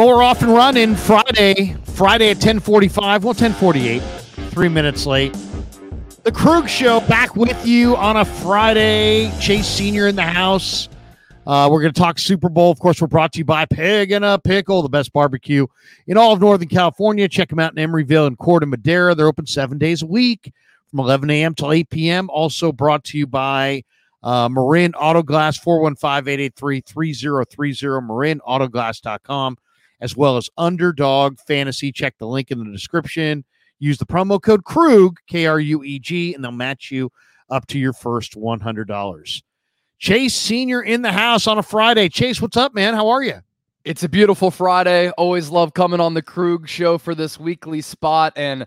Well, we're off and running Friday, Friday at 1045, well, 1048, three minutes late. The Krueg Show back with you on a Friday. Chase Sr. in the house. Uh, we're going to talk Super Bowl. Of course, we're brought to you by Pig in a Pickle, the best barbecue in all of Northern California. Check them out in Emeryville and Corte Madera. They're open seven days a week from 11 a.m. till 8 p.m. Also brought to you by uh, Marin Auto Glass, 415 883 3030, marinautoglass.com as well as Underdog Fantasy. Check the link in the description. Use the promo code Krueg, K R U E G, and they'll match you up to your first $100. Chase Sr. in the house on a Friday. Chase, what's up, man? How are you? It's a beautiful Friday. Always love coming on the Krueg show for this weekly spot. And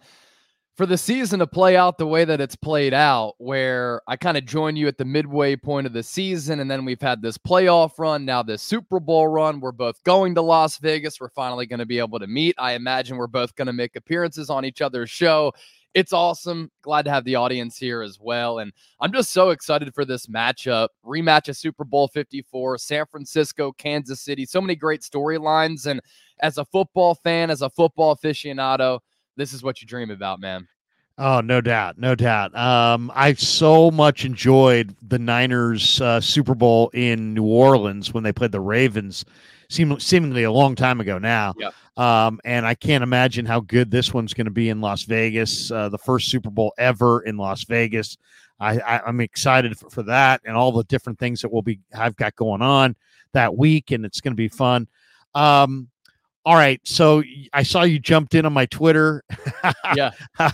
for the season to play out the way that it's played out, where I kind of join you at the midway point of the season, and then we've had this playoff run, now this Super Bowl run. We're both going to Las Vegas. We're finally going to be able to meet. I imagine we're both going to make appearances on each other's show. It's awesome. Glad to have the audience here as well. And I'm just so excited for this matchup. Rematch of Super Bowl 54, San Francisco, Kansas City. So many great storylines. And as a football fan, as a football aficionado, this is what you dream about, man. Oh, no doubt, no doubt. Um, I so much enjoyed the Niners uh, Super Bowl in New Orleans when they played the Ravens, seem, seemingly a long time ago now. Yep. Um, and I can't imagine how good this one's going to be in Las Vegas, uh, the first Super Bowl ever in Las Vegas. I, I, am excited for, for that and all the different things that we'll be I've got going on that week, and it's going to be fun. Um, all right, so I saw you jumped in on my Twitter. yeah.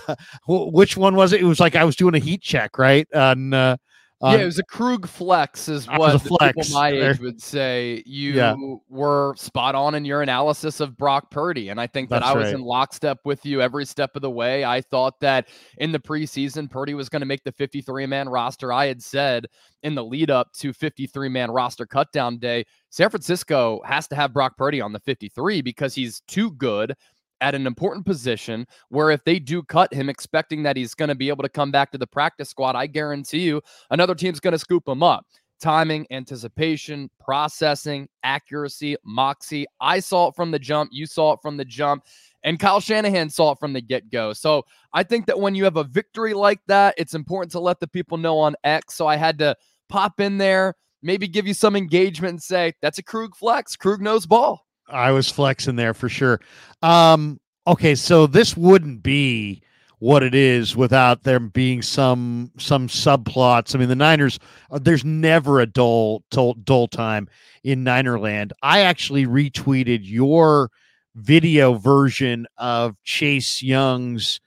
Which one was it? It was like I was doing a heat check, right? On uh, yeah, um, it was a Krueg flex, is what flex. people my age would say. You yeah. were spot on in your analysis of Brock Purdy, and I think that That's I was right. in lockstep with you every step of the way. I thought that in the preseason, Purdy was going to make the 53 man roster. I had said in the lead up to 53 man roster cutdown day, San Francisco has to have Brock Purdy on the 53 because he's too good at an important position where if they do cut him, expecting that he's going to be able to come back to the practice squad, I guarantee you another team's going to scoop him up. Timing, anticipation, processing, accuracy, moxie. I saw it from the jump. You saw it from the jump. And Kyle Shanahan saw it from the get go. So I think that when you have a victory like that, it's important to let the people know on X. So I had to pop in there, maybe give you some engagement and say, that's a Krueg flex. Krueg knows ball. I was flexing there for sure. Um, okay, so this wouldn't be what it is without there being some some subplots. I mean, the Niners. Uh, there's never a dull dull, dull time in Ninerland. I actually retweeted your video version of Chase Young's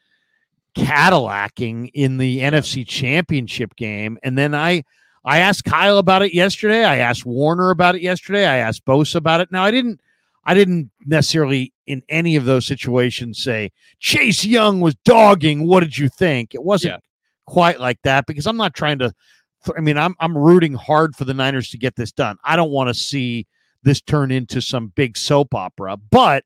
Cadillacing in the NFC Championship game, and then I. I asked Kyle about it yesterday. I asked Warner about it yesterday. I asked Bosa about it. Now I didn't I didn't necessarily in any of those situations say Chase Young was dogging. What did you think? It wasn't Yeah. quite like that because I'm not trying to. I mean, I'm I'm rooting hard for the Niners to get this done. I don't want to see this turn into some big soap opera, but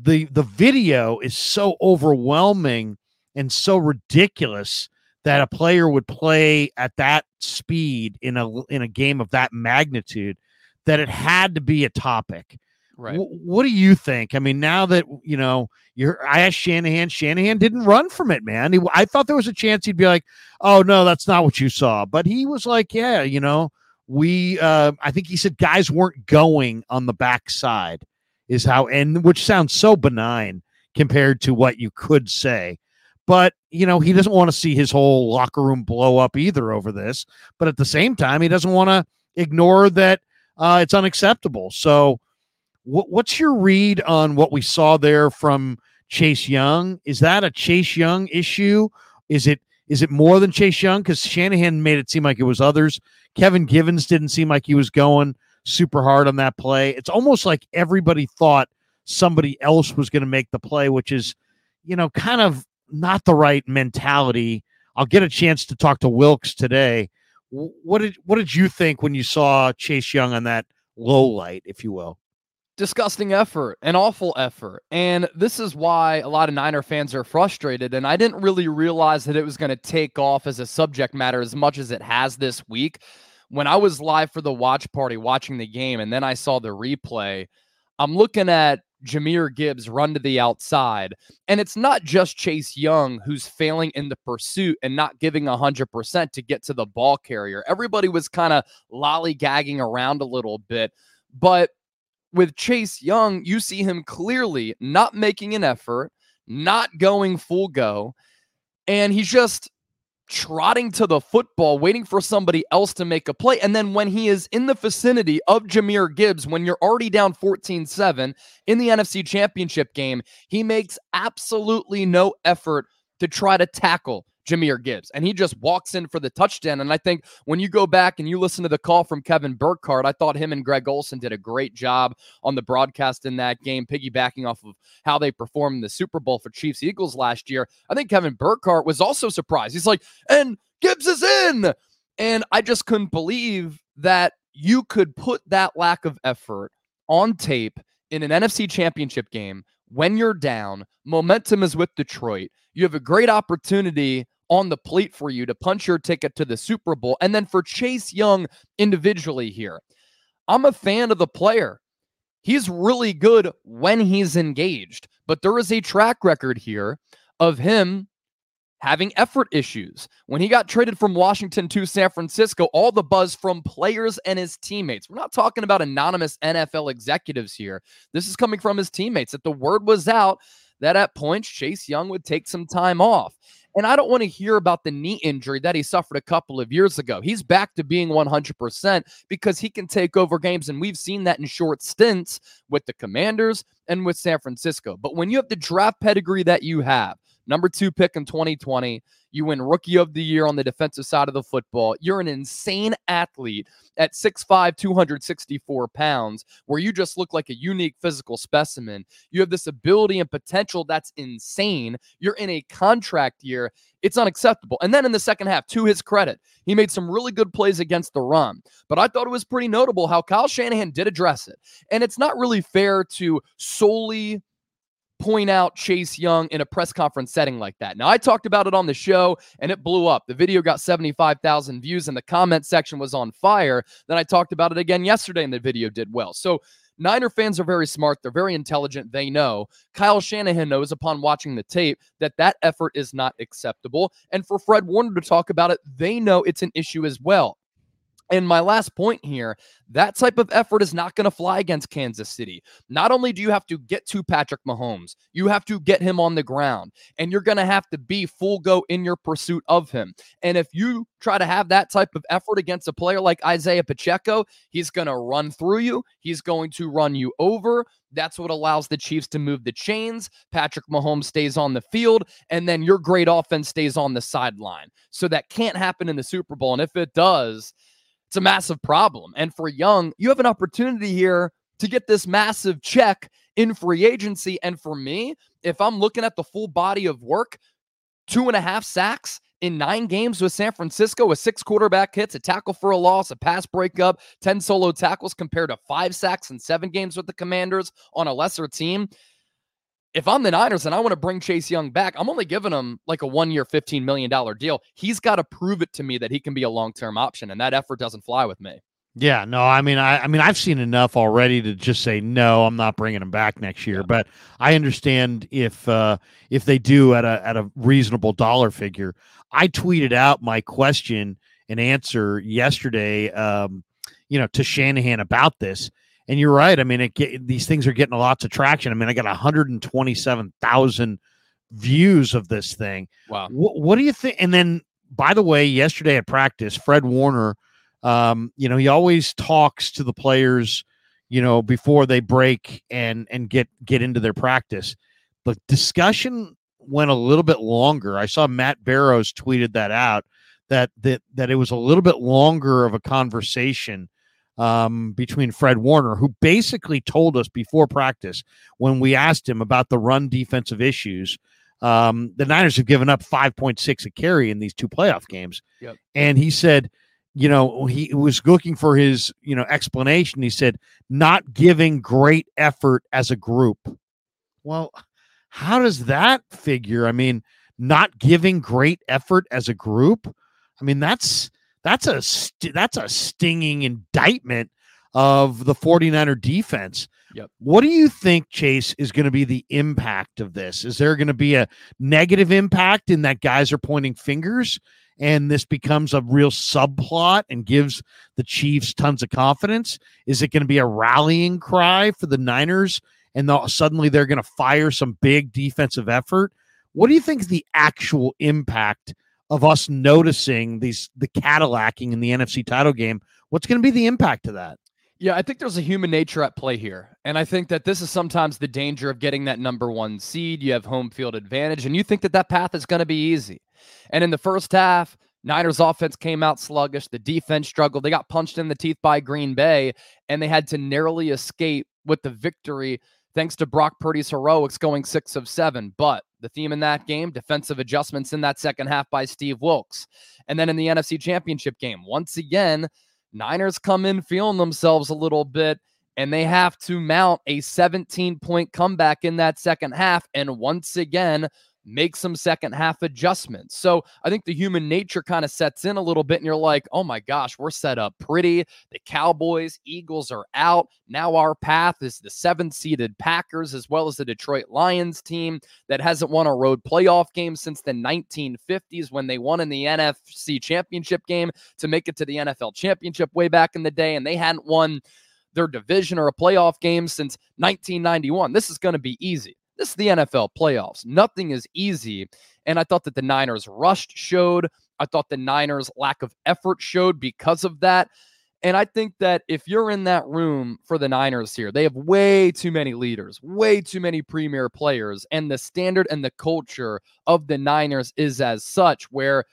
the the video is so overwhelming and so ridiculous that a player would play at that speed in a in a game of that magnitude that it had to be a topic. Right. Wh- what do you think? I mean, now that you know, you're. I asked Shanahan. Shanahan didn't run from it, man. He, I thought there was a chance he'd be like, "Oh no, that's not what you saw," but he was like, "Yeah, you know, we." Uh, I think he said guys weren't going on the backside, is how, and which sounds so benign compared to what you could say. But you know, he doesn't want to see his whole locker room blow up either over this. But at the same time, he doesn't want to ignore that uh, it's unacceptable. So what, what's your read on what we saw there from Chase Young? Is that a Chase Young issue? Is it is it more than Chase Young? Because Shanahan made it seem like it was others. Kevin Givens didn't seem like he was going super hard on that play. It's almost like everybody thought somebody else was going to make the play, which is, you know, kind of not the right mentality. I'll get a chance to talk to Wilks today. What did what did you think when you saw Chase Young on that low light, if you will? Disgusting effort, an awful effort. And this is why a lot of Niner fans are frustrated. And I didn't really realize that it was going to take off as a subject matter as much as it has this week. When I was live for the watch party watching the game and then I saw the replay, I'm looking at Jahmyr Gibbs run to the outside. And it's not just Chase Young who's failing in the pursuit and not giving 100% to get to the ball carrier. Everybody was kind of lollygagging around a little bit. But with Chase Young, you see him clearly not making an effort, not going full go. And he's just trotting to the football, waiting for somebody else to make a play. And then when he is in the vicinity of Jahmyr Gibbs, when you're already down 14 7 in the NFC Championship game, he makes absolutely no effort to try to tackle Jahmyr Gibbs. And he just walks in for the touchdown. And I think when you go back and you listen to the call from Kevin Burkhardt, I thought him and Greg Olsen did a great job on the broadcast in that game, piggybacking off of how they performed in the Super Bowl for Chiefs Eagles last year. I think Kevin Burkhardt was also surprised. He's like, and Gibbs is in. And I just couldn't believe that you could put that lack of effort on tape in an NFC championship game when you're down. Momentum is with Detroit. You have a great opportunity on the plate for you to punch your ticket to the Super Bowl. And then for Chase Young individually here, I'm a fan of the player. He's really good when he's engaged, but there is a track record here of him having effort issues. When he got traded from Washington to San Francisco, all the buzz from players and his teammates. We're not talking about anonymous NFL executives here. This is coming from his teammates that the word was out that at points Chase Young would take some time off. And I don't want to hear about the knee injury that he suffered a couple of years ago. He's back to being 100% because he can take over games. And we've seen that in short stints with the Commanders and with San Francisco. But when you have the draft pedigree that you have, number two pick in 2020. You win rookie of the year on the defensive side of the football. You're an insane athlete at 6'5, 264 pounds, where you just look like a unique physical specimen. You have this ability and potential that's insane. You're in a contract year. It's unacceptable. And then in the second half, to his credit, he made some really good plays against the run. But I thought it was pretty notable how Kyle Shanahan did address it. And it's not really fair to solely point out Chase Young in a press conference setting like that. Now, I talked about it on the show and it blew up. The video got 75,000 views and the comment section was on fire. Then I talked about it again yesterday and the video did well. So, Niner fans are very smart. They're very intelligent. They know. Kyle Shanahan knows upon watching the tape that that effort is not acceptable. And for Fred Warner to talk about it, they know it's an issue as well. And my last point here that type of effort is not going to fly against Kansas City. Not only do you have to get to Patrick Mahomes, you have to get him on the ground, and you're going to have to be full go in your pursuit of him. And if you try to have that type of effort against a player like Isaiah Pacheco, he's going to run through you, he's going to run you over. That's what allows the Chiefs to move the chains. Patrick Mahomes stays on the field, and then your great offense stays on the sideline. So that can't happen in the Super Bowl. And if it does, it's a massive problem. And for Young, you have an opportunity here to get this massive check in free agency. And for me, if I'm looking at the full body of work, two and a half sacks in nine games with San Francisco, with six quarterback hits, a tackle for a loss, a pass breakup, 10 solo tackles compared to five sacks in seven games with the Commanders on a lesser team if I'm the Niners and I want to bring Chase Young back, I'm only giving him like a one year, $15 million deal. He's got to prove it to me that he can be a long term option, and that effort doesn't fly with me. Yeah, no, I mean, I, I mean, I've seen enough already to just say no. I'm not bringing him back next year. Yeah. But I understand if uh, if they do at a at a reasonable dollar figure. I tweeted out my question and answer yesterday, um, you know, to Shanahan about this, and you're right. I mean, it get, these things are getting lots of traction. I mean, I got 127,000 views of this thing. Wow. What, what do you think? And then, by the way, yesterday at practice, Fred Warner, um, you know, he always talks to the players, you know, before they break and and get get into their practice. The discussion went a little bit longer. I saw Matt Barrows tweeted that out that that that it was a little bit longer of a conversation um, between Fred Warner, who basically told us before practice when we asked him about the run defensive issues. Um, the Niners have given up 5.6 a carry in these two playoff games. Yep. And he said, you know, he was looking for his, you know, explanation. He said, not giving great effort as a group. Well, how does that figure? I mean, not giving great effort as a group. I mean, that's that's a st- that's a stinging indictment of the 49er defense. Yep. What do you think, Chase, is going to be the impact of this? Is there going to be a negative impact in that guys are pointing fingers and this becomes a real subplot and gives the Chiefs tons of confidence? Is it going to be a rallying cry for the Niners and the, suddenly they're going to fire some big defensive effort? What do you think is the actual impact of us noticing these the Cadillacing in the NFC title game? What's going to be the impact of that? Yeah, I think there's a human nature at play here. And I think that this is sometimes the danger of getting that number one seed. You have home field advantage, and you think that that path is going to be easy. And in the first half, Niners offense came out sluggish. The defense struggled. They got punched in the teeth by Green Bay, and they had to narrowly escape with the victory thanks to Brock Purdy's heroics going six of seven. But the theme in that game, defensive adjustments in that second half by Steve Wilks. And then in the NFC Championship game, once again, Niners come in feeling themselves a little bit and they have to mount a 17 point comeback in that second half. And once again, make some second half adjustments. So I think the human nature kind of sets in a little bit, and you're like, oh my gosh, we're set up pretty. The Cowboys, Eagles are out. Now our path is the seven seeded Packers, as well as the Detroit Lions team that hasn't won a road playoff game since the 1950s when they won in the NFC championship game to make it to the NFL championship way back in the day. And they hadn't won their division or a playoff game since 1991. This is going to be easy. This is the NFL playoffs. Nothing is easy. And I thought that the Niners rushed showed. I thought the Niners' lack of effort showed because of that. And I think that if you're in that room for the Niners here, they have way too many leaders, way too many premier players. And the standard and the culture of the Niners is as such, where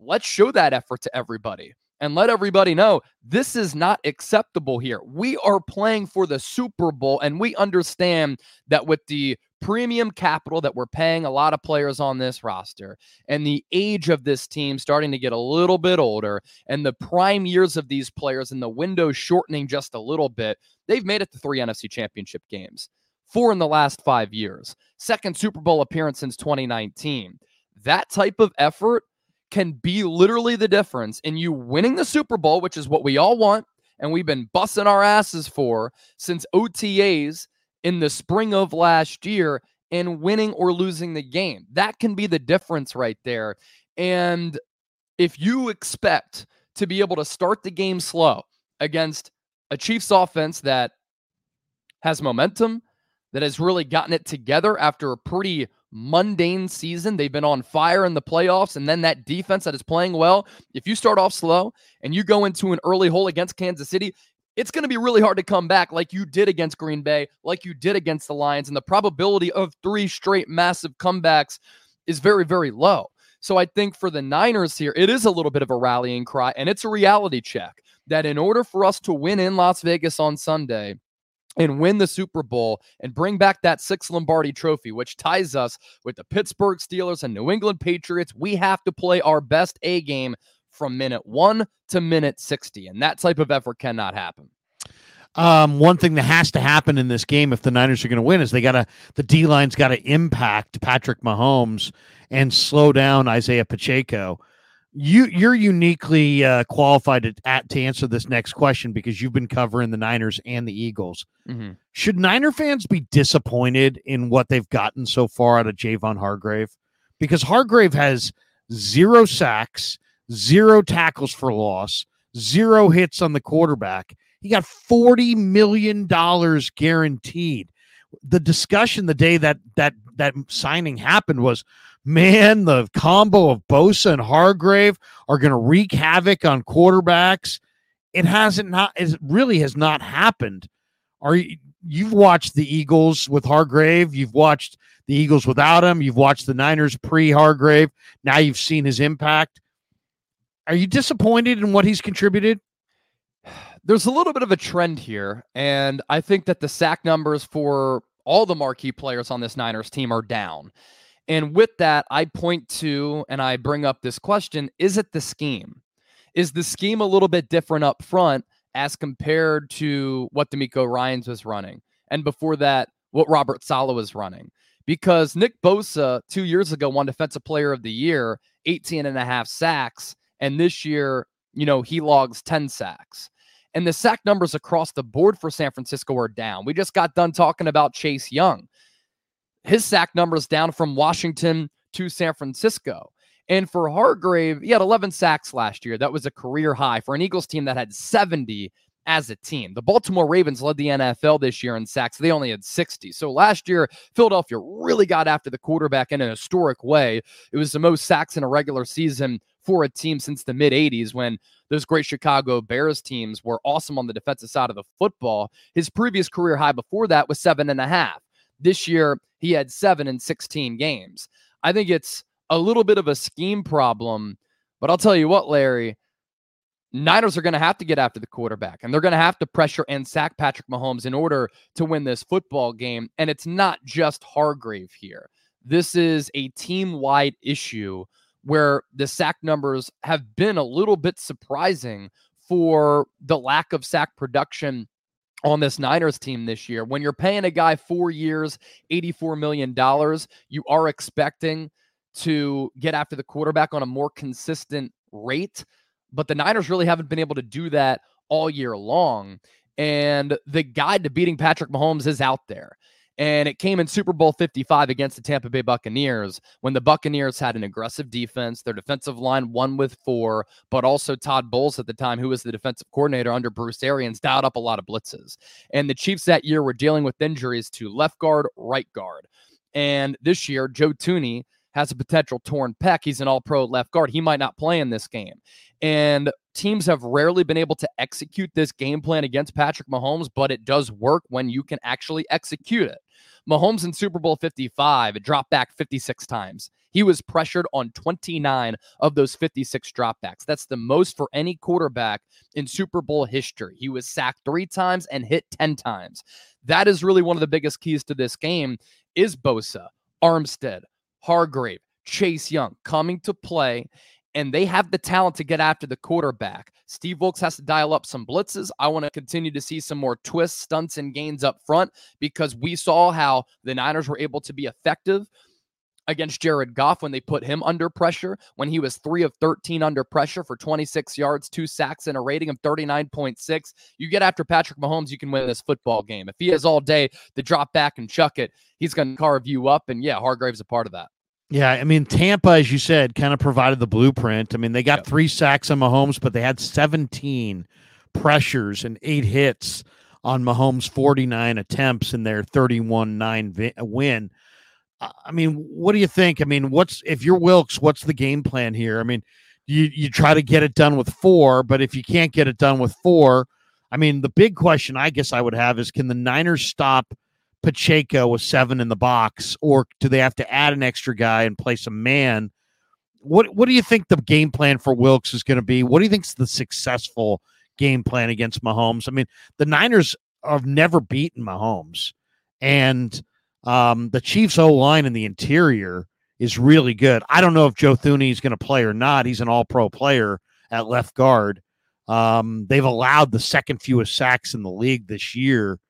let's show that effort to everybody and let everybody know this is not acceptable here. We are playing for the Super Bowl, and we understand that with the premium capital that we're paying a lot of players on this roster and the age of this team starting to get a little bit older and the prime years of these players and the window shortening just a little bit, they've made it to three NFC championship games, four in the last five years, second Super Bowl appearance since 2019. That type of effort can be literally the difference in you winning the Super Bowl, which is what we all want and we've been busting our asses for since OTAs in the spring of last year and winning or losing the game. That can be the difference right there. And if you expect to be able to start the game slow against a Chiefs offense that has momentum, that has really gotten it together after a pretty mundane season. They've been on fire in the playoffs, and then that defense that is playing well. If you start off slow and you go into an early hole against Kansas City, it's going to be really hard to come back like you did against Green Bay, like you did against the Lions. And the probability of three straight massive comebacks is very, very low. So I think for the Niners here, it is a little bit of a rallying cry, and it's a reality check that in order for us to win in Las Vegas on Sunday, and win the Super Bowl and bring back that six Lombardi trophy, which ties us with the Pittsburgh Steelers and New England Patriots. We have to play our best A game from minute one to minute 60. And that type of effort cannot happen. Um, one thing that has to happen in this game if the Niners are going to win is they got to the D line's got to impact Patrick Mahomes and slow down Isaiah Pacheco you you're uniquely uh, qualified to, at, to answer this next question because you've been covering the Niners and the Eagles. Mm-hmm. Should Niner fans be disappointed in what they've gotten so far out of Javon Hargrave? Because Hargrave has zero sacks, zero tackles for loss, zero hits on the quarterback. He got forty million dollars guaranteed. The discussion the day that that that signing happened was man, the combo of Bosa and Hargrave are going to wreak havoc on quarterbacks. It hasn't not it really has not happened. Are you you've watched the Eagles with Hargrave, you've watched the Eagles without him, you've watched the Niners pre Hargrave, now you've seen his impact. Are you disappointed in what he's contributed? There's a little bit of a trend here, and I think that the sack numbers for all the marquee players on this Niners team are down. And with that, I point to and I bring up this question Is it the scheme? Is the scheme a little bit different up front as compared to what DeMeco Ryans was running? And before that, what Robert Saleh was running? Because Nick Bosa two years ago won Defensive Player of the Year, 18 and a half sacks. And this year, you know, he logs 10 sacks. And the sack numbers across the board for San Francisco are down. We just got done talking about Chase Young. His sack numbers down from Washington to San Francisco. And for Hargrave, he had 11 sacks last year. That was a career high for an Eagles team that had 70 as a team. The Baltimore Ravens led the NFL this year in sacks. They only had 60. So last year, Philadelphia really got after the quarterback in an historic way. It was the most sacks in a regular season for a team since the mid 80s when those great Chicago Bears teams were awesome on the defensive side of the football. His previous career high before that was seven and a half. This year, he had seven in 16 games. I think it's a little bit of a scheme problem, but I'll tell you what, Larry, Niners are going to have to get after the quarterback and they're going to have to pressure and sack Patrick Mahomes in order to win this football game. And it's not just Hargrave here. This is a team wide issue where the sack numbers have been a little bit surprising for the lack of sack production on this Niners team this year. When you're paying a guy four years, $84 million, you are expecting to get after the quarterback on a more consistent rate. But the Niners really haven't been able to do that all year long. And the guide to beating Patrick Mahomes is out there. And it came in Super Bowl 55 against the Tampa Bay Buccaneers when the Buccaneers had an aggressive defense. Their defensive line won with four, but also Todd Bowles at the time, who was the defensive coordinator under Bruce Arians, dialed up a lot of blitzes. And the Chiefs that year were dealing with injuries to left guard, right guard. And this year, Joe Thuney has a potential torn pec. He's an all pro left guard. He might not play in this game. And teams have rarely been able to execute this game plan against Patrick Mahomes, but it does work when you can actually execute it. Mahomes in Super Bowl 55 dropped back 56 times. He was pressured on 29 of those 56 dropbacks. That's the most for any quarterback in Super Bowl history. He was sacked three times and hit 10 times. That is really one of the biggest keys to this game is Bosa, Armstead, Hargrave, Chase Young coming to play, and they have the talent to get after the quarterback. Steve Wilks has to dial up some blitzes. I want to continue to see some more twists, stunts, and gains up front because we saw how the Niners were able to be effective against Jared Goff when they put him under pressure, when he was three of 13 under pressure for 26 yards, two sacks, and a rating of 39.6. You get after Patrick Mahomes, you can win this football game. If he has all day to drop back and chuck it, he's going to carve you up. And yeah, Hargrave's a part of that. Yeah, I mean Tampa, as you said, kind of provided the blueprint. I mean, they got yep. three sacks on Mahomes, but they had 17 pressures and eight hits on Mahomes' 49 attempts in their 31-9 uh, win. I mean, what do you think? I mean, what's if you're Wilks, what's the game plan here? I mean, you you try to get it done with four, but if you can't get it done with four, I mean, the big question I guess I would have is can the Niners stop Pacheco with seven in the box, or do they have to add an extra guy and place a man? What What do you think the game plan for Wilks is going to be? What do you think is the successful game plan against Mahomes? I mean, the Niners have never beaten Mahomes, and um, the Chiefs' O line in the interior is really good. I don't know if Joe Thuney is going to play or not. He's an All Pro player at left guard. Um, they've allowed the second fewest sacks in the league this year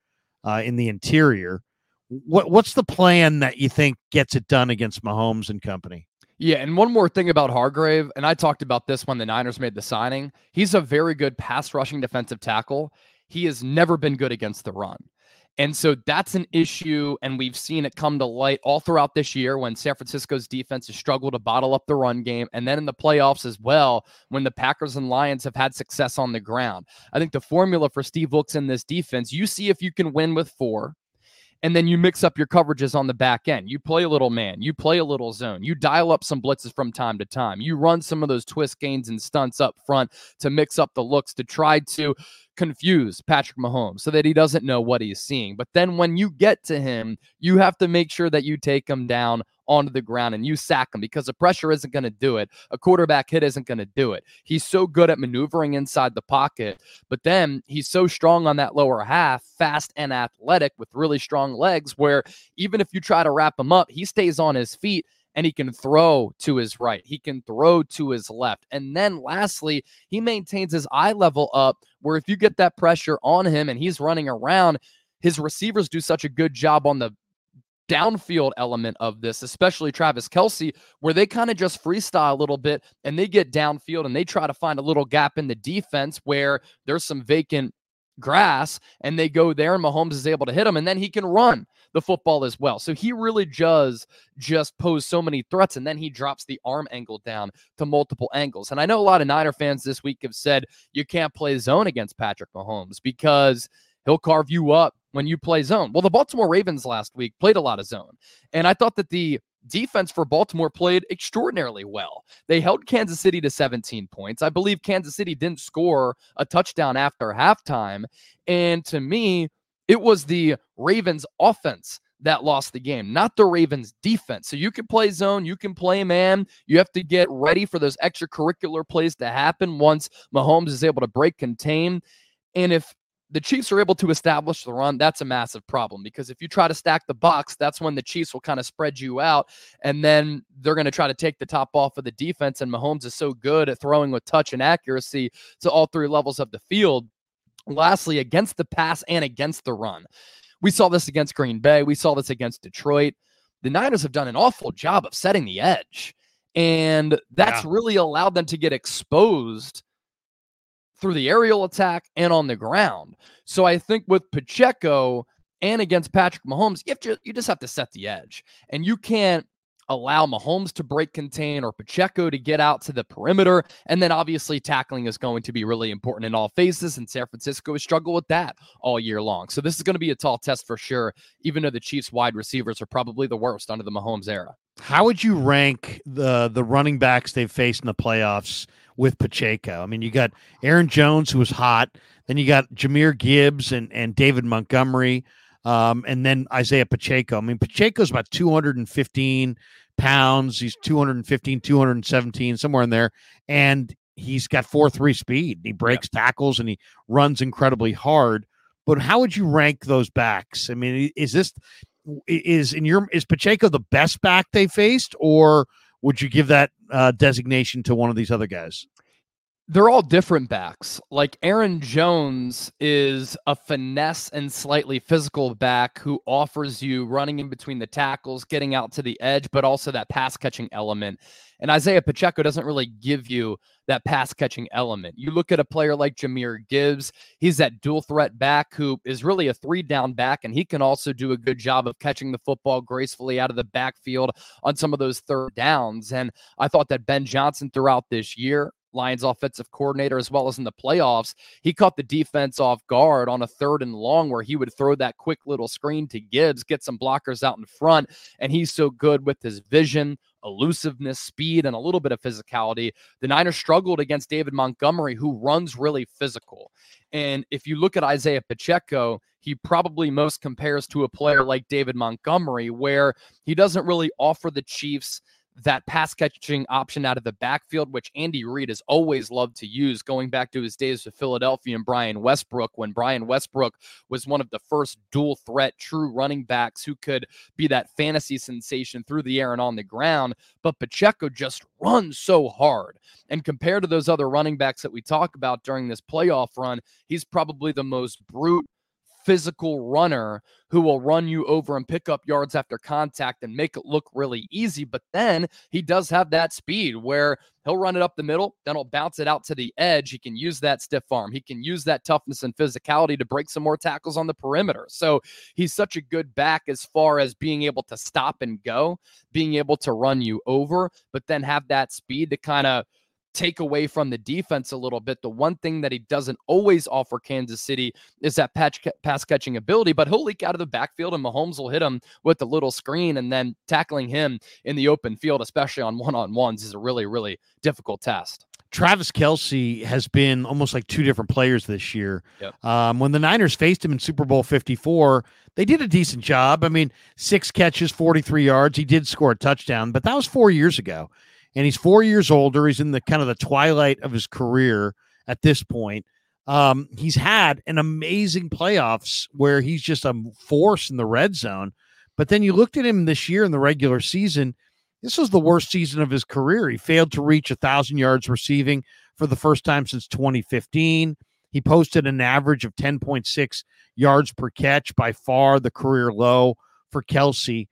uh, in the interior. What what's the plan that you think gets it done against Mahomes and company? Yeah, and one more thing about Hargrave, and I talked about this when the Niners made the signing. He's a very good pass rushing defensive tackle. He has never been good against the run. And so that's an issue. And we've seen it come to light all throughout this year when San Francisco's defense has struggled to bottle up the run game. And then in the playoffs as well, when the Packers and Lions have had success on the ground. I think the formula for Steve Wilks in this defense, you see if you can win with four and then you mix up your coverages on the back end. You play a little man, you play a little zone, you dial up some blitzes from time to time, you run some of those twist gains and stunts up front to mix up the looks to try to confuse Patrick Mahomes so that he doesn't know what he's seeing. But then when you get to him, you have to make sure that you take him down onto the ground and you sack him because the pressure isn't going to do it. A quarterback hit isn't going to do it. He's so good at maneuvering inside the pocket, but then he's so strong on that lower half, fast and athletic with really strong legs, where even if you try to wrap him up, he stays on his feet and he can throw to his right. He can throw to his left. And then lastly, he maintains his eye level up where if you get that pressure on him and he's running around, his receivers do such a good job on the downfield element of this, especially Travis Kelce, where they kind of just freestyle a little bit and they get downfield and they try to find a little gap in the defense where there's some vacant grass and they go there and Mahomes is able to hit him and then he can run the football as well. So he really does just pose so many threats and then he drops the arm angle down to multiple angles. And I know a lot of Niner fans this week have said you can't play zone against Patrick Mahomes because he'll carve you up when you play zone. Well, the Baltimore Ravens last week played a lot of zone. And I thought that the defense for Baltimore played extraordinarily well. They held Kansas City to 17 points. I believe Kansas City didn't score a touchdown after halftime. And to me, it was the Ravens offense that lost the game, not the Ravens defense. So you can play zone, you can play man. You have to get ready for those extracurricular plays to happen once Mahomes is able to break contain. And if the Chiefs are able to establish the run, that's a massive problem because if you try to stack the box, that's when the Chiefs will kind of spread you out. And then they're going to try to take the top off of the defense. And Mahomes is so good at throwing with touch and accuracy to all three levels of the field. Lastly, against the pass and against the run. We saw this against Green Bay. We saw this against Detroit. The Niners have done an awful job of setting the edge. And that's yeah. really allowed them to get exposed through the aerial attack and on the ground. So I think with Pacheco and against Patrick Mahomes, you have to you just have to set the edge. And you can't allow Mahomes to break contain or Pacheco to get out to the perimeter. And then obviously tackling is going to be really important in all phases. And San Francisco has struggled with that all year long. So this is going to be a tall test for sure, even though the Chiefs wide receivers are probably the worst under the Mahomes era. How would you rank the the running backs they've faced in the playoffs? with Pacheco. I mean, you got Aaron Jones, who was hot. Then you got Jahmyr Gibbs and, and David Montgomery. Um, and then Isaiah Pacheco. I mean, Pacheco's about 215 pounds. He's 215, 217, somewhere in there. And he's got 4 3 speed. He breaks yeah. tackles and he runs incredibly hard. But how would you rank those backs? I mean, is this is in your is Pacheco the best back they faced, or would you give that uh, designation to one of these other guys? They're all different backs. Like Aaron Jones is a finesse and slightly physical back who offers you running in between the tackles, getting out to the edge, but also that pass catching element. And Isaiah Pacheco doesn't really give you that pass catching element. You look at a player like Jahmyr Gibbs, he's that dual threat back who is really a three down back, and he can also do a good job of catching the football gracefully out of the backfield on some of those third downs. And I thought that Ben Johnson throughout this year Lions offensive coordinator, as well as in the playoffs. He caught the defense off guard on a third and long where he would throw that quick little screen to Gibbs, get some blockers out in front. And he's so good with his vision, elusiveness, speed, and a little bit of physicality. The Niners struggled against David Montgomery, who runs really physical. And if you look at Isaiah Pacheco, he probably most compares to a player like David Montgomery, where he doesn't really offer the Chiefs that pass catching option out of the backfield, which Andy Reid has always loved to use, going back to his days with Philadelphia and Brian Westbrook, when Brian Westbrook was one of the first dual threat true running backs who could be that fantasy sensation through the air and on the ground. But Pacheco just runs so hard. And compared to those other running backs that we talk about during this playoff run, he's probably the most brute physical runner who will run you over and pick up yards after contact and make it look really easy. But then he does have that speed where he'll run it up the middle, then he'll bounce it out to the edge. He can use that stiff arm. He can use that toughness and physicality to break some more tackles on the perimeter. So he's such a good back as far as being able to stop and go, being able to run you over, but then have that speed to kind of take away from the defense a little bit. The one thing that he doesn't always offer Kansas City is that patch, pass catching ability, but he'll leak out of the backfield and Mahomes will hit him with the little screen and then tackling him in the open field, especially on one on ones, is a really, really difficult test. Travis Kelce has been almost like two different players this year. Yep. Um, when the Niners faced him in Super Bowl 54, they did a decent job. I mean, six catches, 43 yards. He did score a touchdown, but that was four years ago and he's four years older. He's in the kind of the twilight of his career at this point. Um, he's had an amazing playoffs where he's just a force in the red zone. But then you looked at him this year in the regular season. This was the worst season of his career. He failed to reach a thousand yards receiving for the first time since 2015. He posted an average of 10.6 yards per catch, by far the career low for Kelce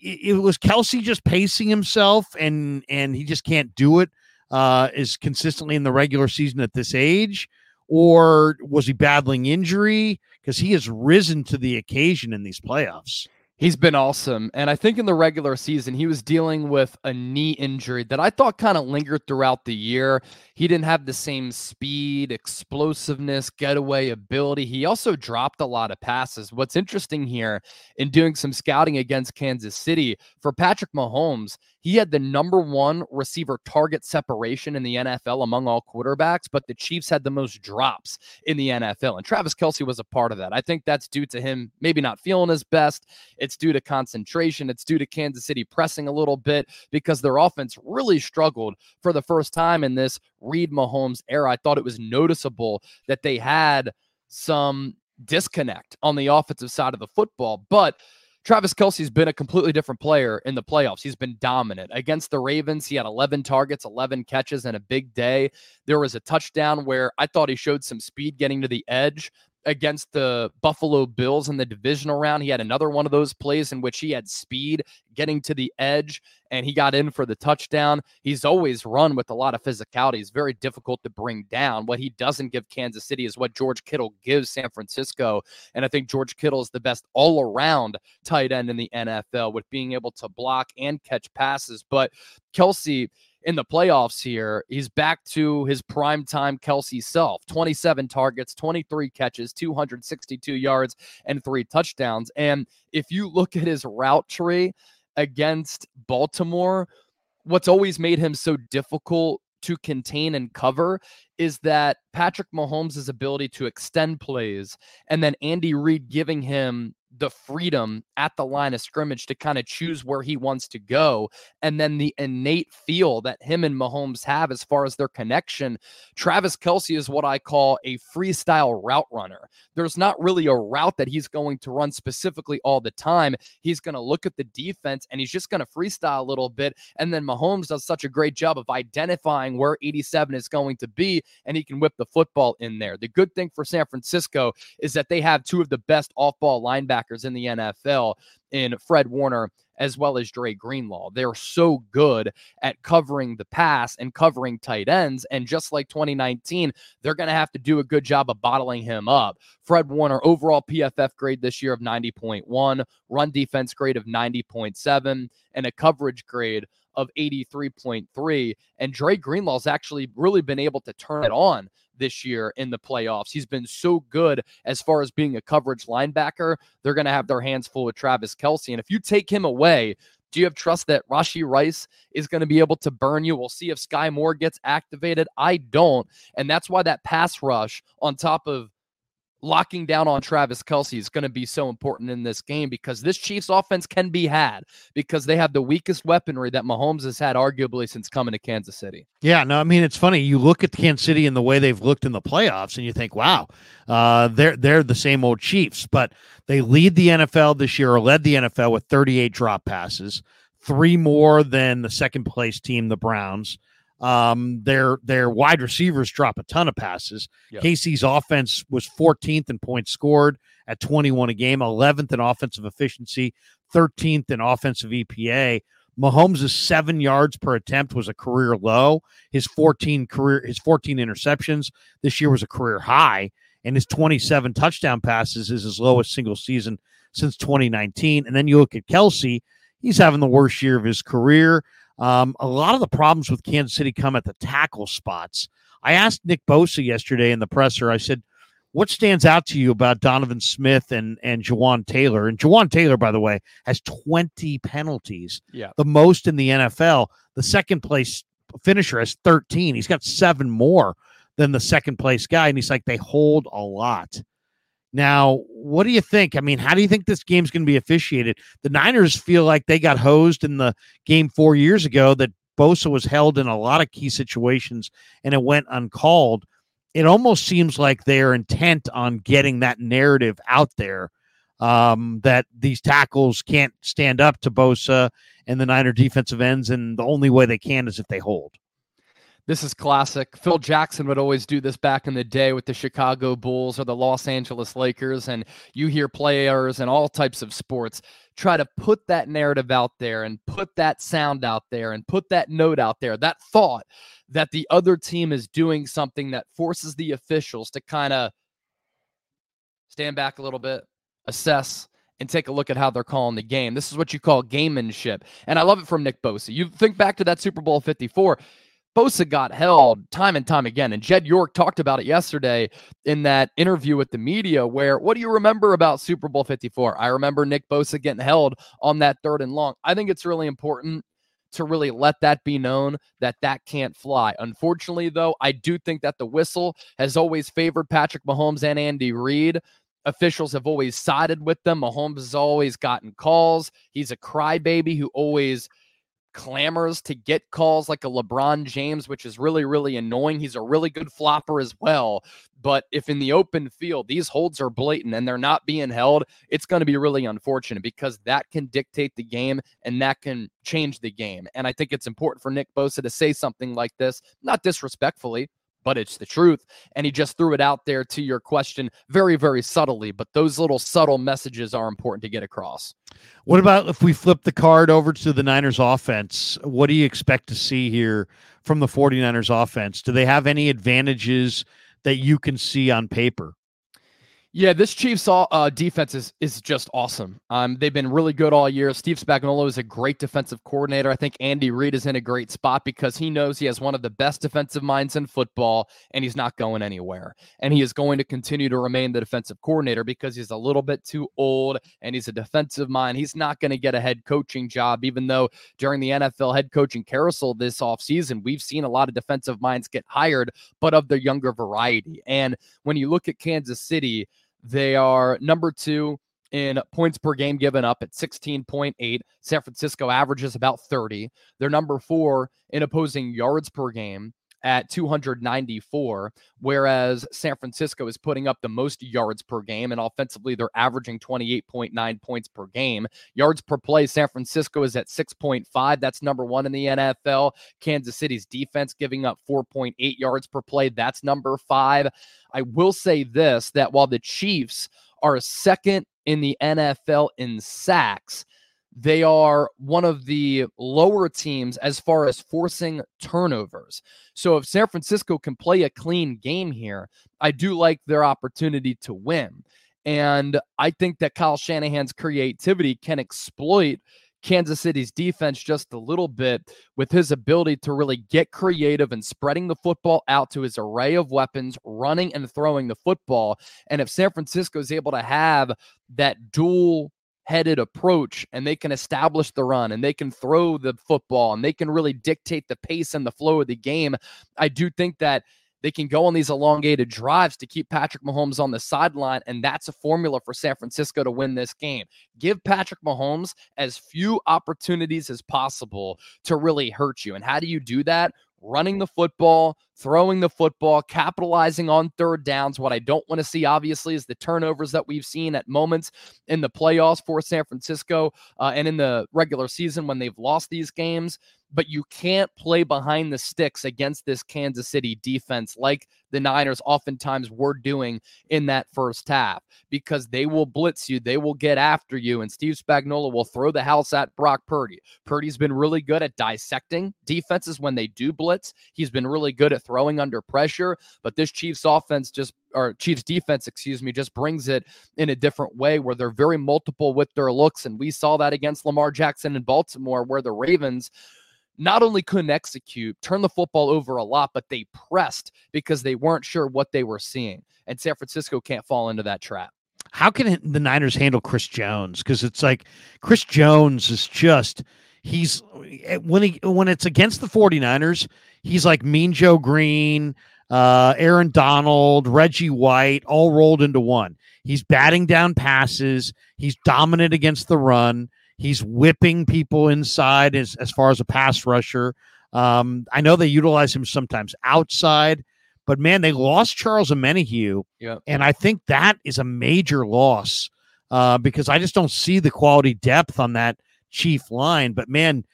it, was Kelce just pacing himself and and he just can't do it uh, as consistently in the regular season at this age, or was he battling injury? Because he has risen to the occasion in these playoffs. He's been awesome. And I think in the regular season, he was dealing with a knee injury that I thought kind of lingered throughout the year. He didn't have the same speed, explosiveness, getaway ability. He also dropped a lot of passes. What's interesting here in doing some scouting against Kansas City for Patrick Mahomes, he had the number one receiver target separation in the NFL among all quarterbacks, but the Chiefs had the most drops in the NFL. And Travis Kelce was a part of that. I think that's due to him maybe not feeling his best. It's due to concentration. It's due to Kansas City pressing a little bit because their offense really struggled for the first time in this Reid Mahomes era. I thought it was noticeable that they had some disconnect on the offensive side of the football. But Travis Kelce's been a completely different player in the playoffs. He's been dominant. Against the Ravens, he had 11 targets, 11 catches, and a big day. There was a touchdown where I thought he showed some speed getting to the edge against the Buffalo Bills in the divisional round. He had another one of those plays in which he had speed getting to the edge and he got in for the touchdown. He's always run with a lot of physicality. He's very difficult to bring down. What he doesn't give Kansas City is what George Kittle gives San Francisco. And I think George Kittle is the best all around tight end in the NFL with being able to block and catch passes. But Kelce, in the playoffs here, he's back to his prime-time Kelce self 27 targets, 23 catches, 262 yards, and three touchdowns. And if you look at his route tree against Baltimore, what's always made him so difficult to contain and cover is that Patrick Mahomes' ability to extend plays and then Andy Reid giving him the freedom at the line of scrimmage to kind of choose where he wants to go. And then the innate feel that him and Mahomes have as far as their connection. Travis Kelce is what I call a freestyle route runner. There's not really a route that he's going to run specifically all the time. He's going to look at the defense and he's just going to freestyle a little bit. And then Mahomes does such a great job of identifying where 87 is going to be and he can whip the football in there. The good thing for San Francisco is that they have two of the best off ball linebackers linebackers in the NFL in Fred Warner as well as Dre Greenlaw. They're so good at covering the pass and covering tight ends. And just like 2019, they're going to have to do a good job of bottling him up. Fred Warner, overall PFF grade this year of 90.1, run defense grade of 90.7, and a coverage grade of 83.3. And Dre Greenlaw's actually really been able to turn it on this year in the playoffs. He's been so good as far as being a coverage linebacker. They're going to have their hands full with Travis Kelce. And if you take him away, do you have trust that Rashee Rice is going to be able to burn you? We'll see if Skyy Moore gets activated. I don't. And that's why that pass rush on top of locking down on Travis Kelce is going to be so important in this game because this Chiefs offense can be had because they have the weakest weaponry that Mahomes has had arguably since coming to Kansas City. Yeah, no, I mean it's funny. You look at Kansas City and the way they've looked in the playoffs, and you think, wow, uh, they're they're the same old Chiefs, but they lead the NFL this year or led the NFL with 38 drop passes, three more than the second place team, the Browns. Um, their their wide receivers drop a ton of passes. Yep. KC's offense was 14th in points scored at 21 a game, 11th in offensive efficiency, 13th in offensive EPA. Mahomes' seven yards per attempt was a career low. His 14 career his 14 interceptions this year was a career high, and his 27 touchdown passes is his lowest single season since 2019. And then you look at Kelce; he's having the worst year of his career. Um, a lot of the problems with Kansas City come at the tackle spots. I asked Nick Bosa yesterday in the presser, I said, what stands out to you about Donovan Smith and and Jawaan Taylor? And Jawaan Taylor, by the way, has 20 penalties. Yeah. The most in the NFL. The second place finisher has 13. He's got seven more than the second place guy. And he's like, they hold a lot. Now, what do you think? I mean, how do you think this game's going to be officiated? The Niners feel like they got hosed in the game four years ago that Bosa was held in a lot of key situations and it went uncalled. It almost seems like they're intent on getting that narrative out there um, that these tackles can't stand up to Bosa and the Niner defensive ends, and the only way they can is if they hold. This is classic. Phil Jackson would always do this back in the day with the Chicago Bulls or the Los Angeles Lakers. And you hear players in all types of sports try to put that narrative out there and put that sound out there and put that note out there, that thought that the other team is doing something that forces the officials to kind of stand back a little bit, assess, and take a look at how they're calling the game. This is what you call gamemanship. And I love it from Nick Bosa. You think back to that Super Bowl 54. Bosa got held time and time again. And Jed York talked about it yesterday in that interview with the media where, what do you remember about Super Bowl 54? I remember Nick Bosa getting held on that third and long. I think it's really important to really let that be known that that can't fly. Unfortunately, though, I do think that the whistle has always favored Patrick Mahomes and Andy Reid. Officials have always sided with them. Mahomes has always gotten calls. He's a crybaby who always clamors to get calls like a LeBron James, which is really, really annoying. He's a really good flopper as well. But if in the open field these holds are blatant and they're not being held, it's going to be really unfortunate because that can dictate the game and that can change the game. And I think it's important for Nick Bosa to say something like this, not disrespectfully, but it's the truth. And he just threw it out there to your question very, very subtly. But those little subtle messages are important to get across. What about if we flip the card over to the Niners offense? What do you expect to see here from the 49ers offense? Do they have any advantages that you can see on paper? Yeah, this Chiefs uh, defense is is just awesome. Um, they've been really good all year. Steve Spagnuolo is a great defensive coordinator. I think Andy Reid is in a great spot because he knows he has one of the best defensive minds in football, and he's not going anywhere. And he is going to continue to remain the defensive coordinator because he's a little bit too old and he's a defensive mind. He's not going to get a head coaching job, even though during the NFL head coaching carousel this offseason, we've seen a lot of defensive minds get hired, but of the younger variety. And when you look at Kansas City, they are number two in points per game given up at 16.8. San Francisco averages about 30. They're number four in opposing yards per game at 294, whereas San Francisco is putting up the most yards per game, and offensively, they're averaging 28.9 points per game. Yards per play, San Francisco is at 6.5. That's number one in the NFL. Kansas City's defense giving up 4.8 yards per play. That's number five. I will say this that while the Chiefs are second in the NFL in sacks, they are one of the lower teams as far as forcing turnovers. So if San Francisco can play a clean game here, I do like their opportunity to win. And I think that Kyle Shanahan's creativity can exploit Kansas City's defense just a little bit with his ability to really get creative and spreading the football out to his array of weapons, running and throwing the football. And if San Francisco is able to have that dual headed approach and they can establish the run and they can throw the football and they can really dictate the pace and the flow of the game, I do think that they can go on these elongated drives to keep Patrick Mahomes on the sideline. And that's a formula for San Francisco to win this game. Give Patrick Mahomes as few opportunities as possible to really hurt you. And how do you do that? Running the football, throwing the football, capitalizing on third downs. What I don't want to see, obviously, is the turnovers that we've seen at moments in the playoffs for San Francisco uh, and in the regular season when they've lost these games but you can't play behind the sticks against this Kansas City defense like the Niners oftentimes were doing in that first half because they will blitz you, they will get after you, and Steve Spagnuolo will throw the house at Brock Purdy. Purdy's been really good at dissecting defenses when they do blitz. He's been really good at throwing under pressure, but this Chiefs offense just or Chiefs defense, excuse me, just brings it in a different way where they're very multiple with their looks. And we saw that against Lamar Jackson in Baltimore, where the Ravens not only couldn't execute, turn the football over a lot, but they pressed because they weren't sure what they were seeing. And San Francisco can't fall into that trap. How can the Niners handle Chris Jones? Because it's like Chris Jones is just he's eh, when he when it's against the 49ers, he's like Mean Joe Green, uh, Aaron Donald, Reggie White, all rolled into one. He's batting down passes. He's dominant against the run. He's whipping people inside as, as far as a pass rusher. Um, I know they utilize him sometimes outside, but man, they lost Charles Omenihu. Yeah. And I think that is a major loss uh, because I just don't see the quality depth on that chief line. But man,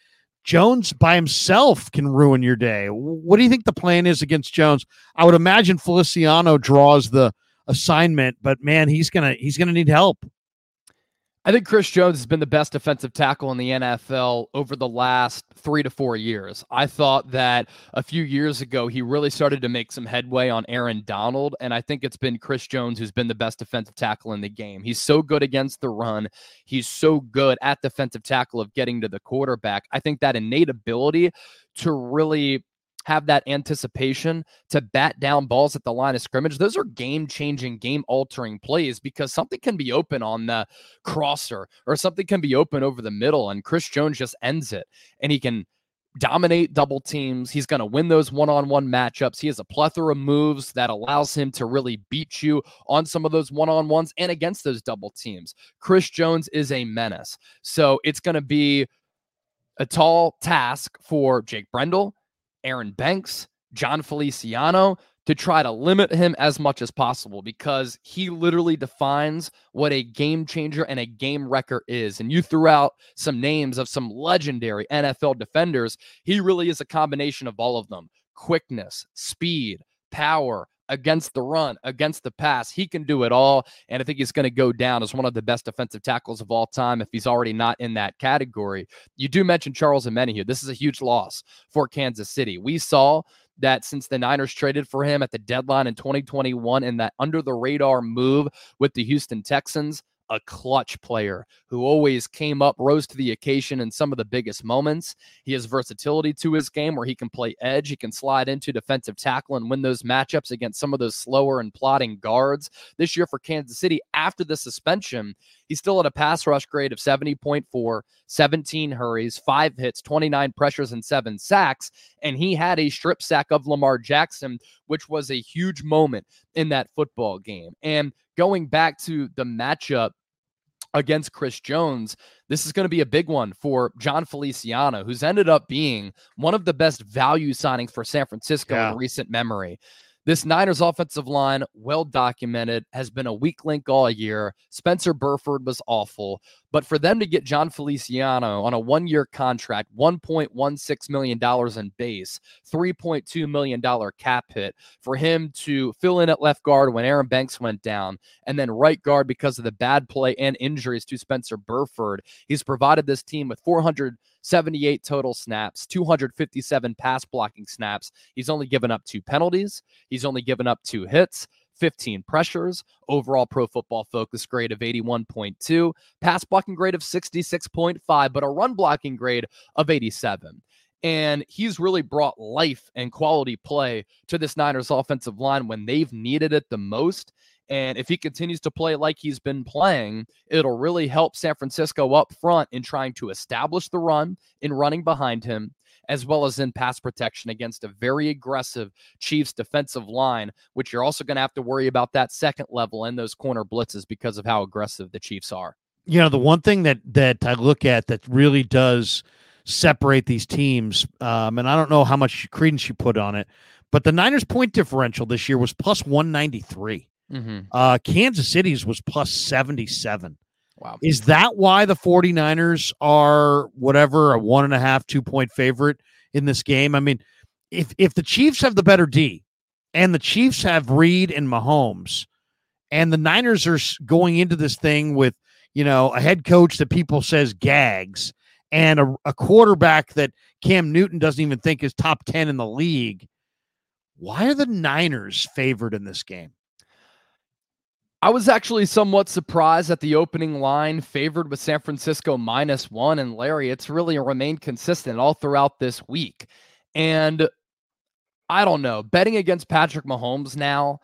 Jones by himself can ruin your day. What do you think the plan is against Jones? I would imagine Feliciano draws the assignment, but man, he's gonna he's gonna need help. I think Chris Jones has been the best defensive tackle in the NFL over the last three to four years. I thought that a few years ago, he really started to make some headway on Aaron Donald. And I think it's been Chris Jones who's been the best defensive tackle in the game. He's so good against the run, he's so good at defensive tackle of getting to the quarterback. I think that innate ability to really have that anticipation to bat down balls at the line of scrimmage, those are game changing, game altering plays because something can be open on the crosser or something can be open over the middle. And Chris Jones just ends it and he can dominate double teams. He's going to win those one on one matchups. He has a plethora of moves that allows him to really beat you on some of those one on ones and against those double teams. Chris Jones is a menace. So it's going to be a tall task for Jake Brendel Aaron Banks, Jon Feliciano to try to limit him as much as possible because he literally defines what a game changer and a game wrecker is. And you threw out some names of some legendary NFL defenders. He really is a combination of all of them quickness, speed, power, against the run, against the pass. He can do it all. And I think he's going to go down as one of the best defensive tackles of all time if he's already not in that category. You do mention Charles Omenihu. This is a huge loss for Kansas City. We saw that since the Niners traded for him at the deadline in 2021 and that under the radar move with the Houston Texans, a clutch player who always came up, rose to the occasion in some of the biggest moments. He has versatility to his game where he can play edge, he can slide into defensive tackle and win those matchups against some of those slower and plotting guards. This year for Kansas City, after the suspension, he's still at a pass rush grade of 70.4, 17 hurries, five hits, 29 pressures, and seven sacks. And he had a strip sack of Lamar Jackson, which was a huge moment in that football game. And going back to the matchup against Chris Jones, this is going to be a big one for Jon Feliciano, who's ended up being one of the best value signings for San Francisco yeah. in recent memory. This Niners offensive line, well documented, has been a weak link all year. Spencer Burford was awful. But for them to get Jon Feliciano on a one year contract, $1.16 million in base, $3.2 million cap hit, for him to fill in at left guard when Aaron Banks went down, and then right guard because of the bad play and injuries to Spencer Burford, he's provided this team with 400- 78 total snaps, 257 pass blocking snaps. He's only given up two penalties. He's only given up two hits. 15 pressures, overall pro football focus grade of 81.2, pass blocking grade of 66.5, but a run blocking grade of 87. And he's really brought life and quality play to this Niners offensive line when they've needed it the most. And if he continues to play like he's been playing, it'll really help San Francisco up front in trying to establish the run, in running behind him, as well as in pass protection against a very aggressive Chiefs defensive line, which you're also going to have to worry about that second level and those corner blitzes because of how aggressive the Chiefs are. You know, the one thing that that I look at that really does separate these teams, um, and I don't know how much credence you put on it, but the Niners' point differential this year was plus 193. Mm-hmm. Uh, Kansas City's was plus 77. Wow. Is that why the 49ers are whatever, a one and a half, two point favorite in this game? I mean, if if the Chiefs have the better D and the Chiefs have Reid and Mahomes, and the Niners are going into this thing with, you know, a head coach that people says gags and a, a quarterback that Cam Newton doesn't even think is top 10 in the league. Why are the Niners favored in this game? I was actually somewhat surprised that the opening line favored with San Francisco minus one. And Larry, it's really remained consistent all throughout this week. And I don't know, betting against Patrick Mahomes now,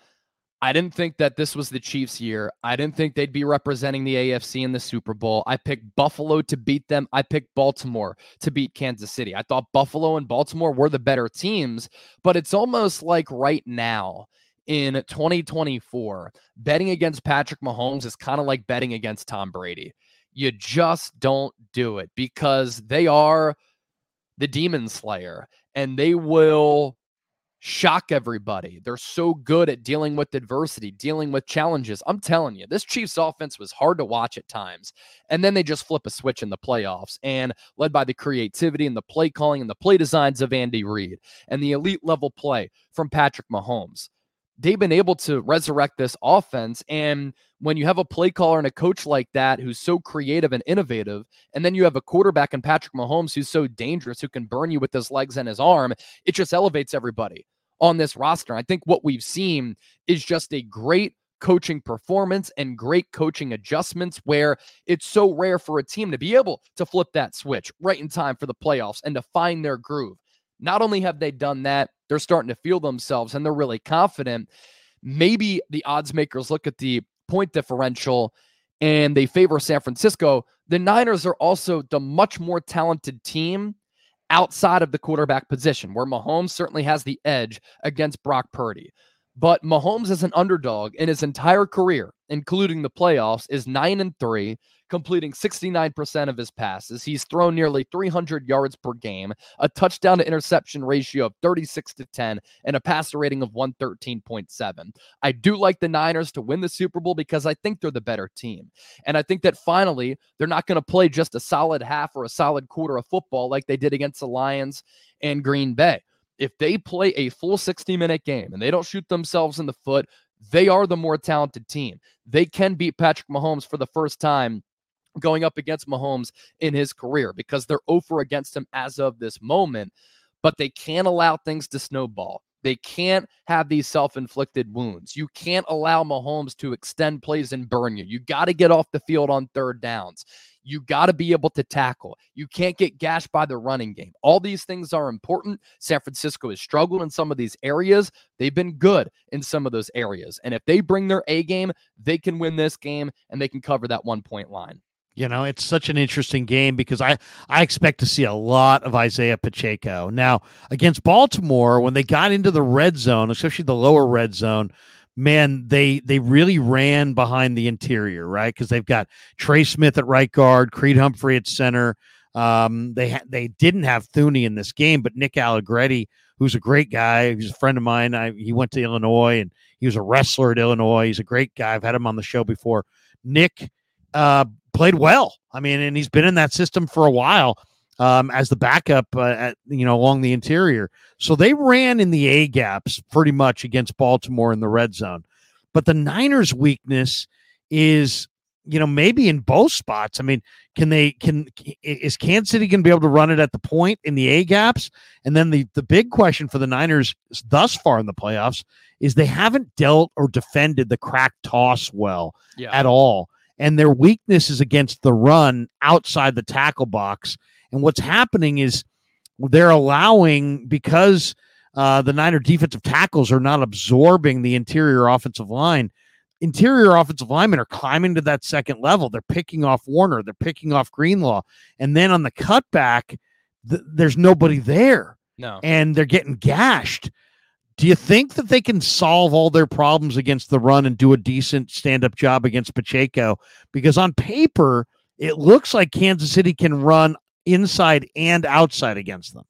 I didn't think that this was the Chiefs' year. I didn't think they'd be representing the AFC in the Super Bowl. I picked Buffalo to beat them. I picked Baltimore to beat Kansas City. I thought Buffalo and Baltimore were the better teams, but it's almost like right now in 2024, betting against Patrick Mahomes is kind of like betting against Tom Brady. You just don't do it because they are the demon slayer and they will shock everybody. They're so good at dealing with adversity, dealing with challenges. I'm telling you, this Chiefs offense was hard to watch at times. And then they just flip a switch in the playoffs and led by the creativity and the play calling and the play designs of Andy Reid and the elite level play from Patrick Mahomes they've been able to resurrect this offense. And when you have a play caller and a coach like that who's so creative and innovative, and then you have a quarterback in Patrick Mahomes who's so dangerous, who can burn you with his legs and his arm, it just elevates everybody on this roster. I think what we've seen is just a great coaching performance and great coaching adjustments where it's so rare for a team to be able to flip that switch right in time for the playoffs and to find their groove. Not only have they done that, they're starting to feel themselves and they're really confident. Maybe the odds makers look at the point differential and they favor San Francisco. The Niners are also the much more talented team outside of the quarterback position, where Mahomes certainly has the edge against Brock Purdy. But Mahomes is an underdog in his entire career, including the playoffs, is 9 and 3, completing 69% of his passes. He's thrown nearly 300 yards per game, a touchdown to interception ratio of 36 to 10, and a passer rating of 113.7. I do like the Niners to win the Super Bowl because I think they're the better team. And I think that finally, they're not going to play just a solid half or a solid quarter of football like they did against the Lions and Green Bay if they play a full 60 minute game and they don't shoot themselves in the foot, they are the more talented team. They can beat Patrick Mahomes for the first time going up against Mahomes in his career because they're over against him as of this moment, but they can't allow things to snowball. They can't have these self inflicted wounds. You can't allow Mahomes to extend plays and burn you. You got to get off the field on third downs. You got to be able to tackle. You can't get gashed by the running game. All these things are important. San Francisco has struggled in some of these areas. They've been good in some of those areas. And if they bring their A game, they can win this game and they can cover that one point line. You know, it's such an interesting game because I I expect to see a lot of Isaiah Pacheco. Now, against Baltimore, when they got into the red zone, especially the lower red zone, man, they they really ran behind the interior, right? Because they've got Trey Smith at right guard, Creed Humphrey at center. Um, they ha- they didn't have Thuney in this game, but Nick Allegretti, who's a great guy, he's a friend of mine. I, he went to Illinois and he was a wrestler at Illinois. He's a great guy. I've had him on the show before. Nick uh, played well. I mean, and he's been in that system for a while um, as the backup, uh, at, you know, along the interior. So they ran in the A gaps pretty much against Baltimore in the red zone. But the Niners' weakness is, you know, maybe in both spots. I mean, can they can is Kansas City going to be able to run it at the point in the A gaps? And then the the big question for the Niners thus far in the playoffs is they haven't dealt or defended the crack toss well yeah. at all and their weakness is against the run outside the tackle box. And what's happening is they're allowing because uh, the Niner defensive tackles are not absorbing the interior offensive line. Interior offensive linemen are climbing to that second level. They're picking off Warner. They're picking off Greenlaw, and then on the cutback, th- there's nobody there. No, and they're getting gashed. Do you think that they can solve all their problems against the run and do a decent stand up job against Pacheco? Because on paper, it looks like Kansas City can run inside and outside against them.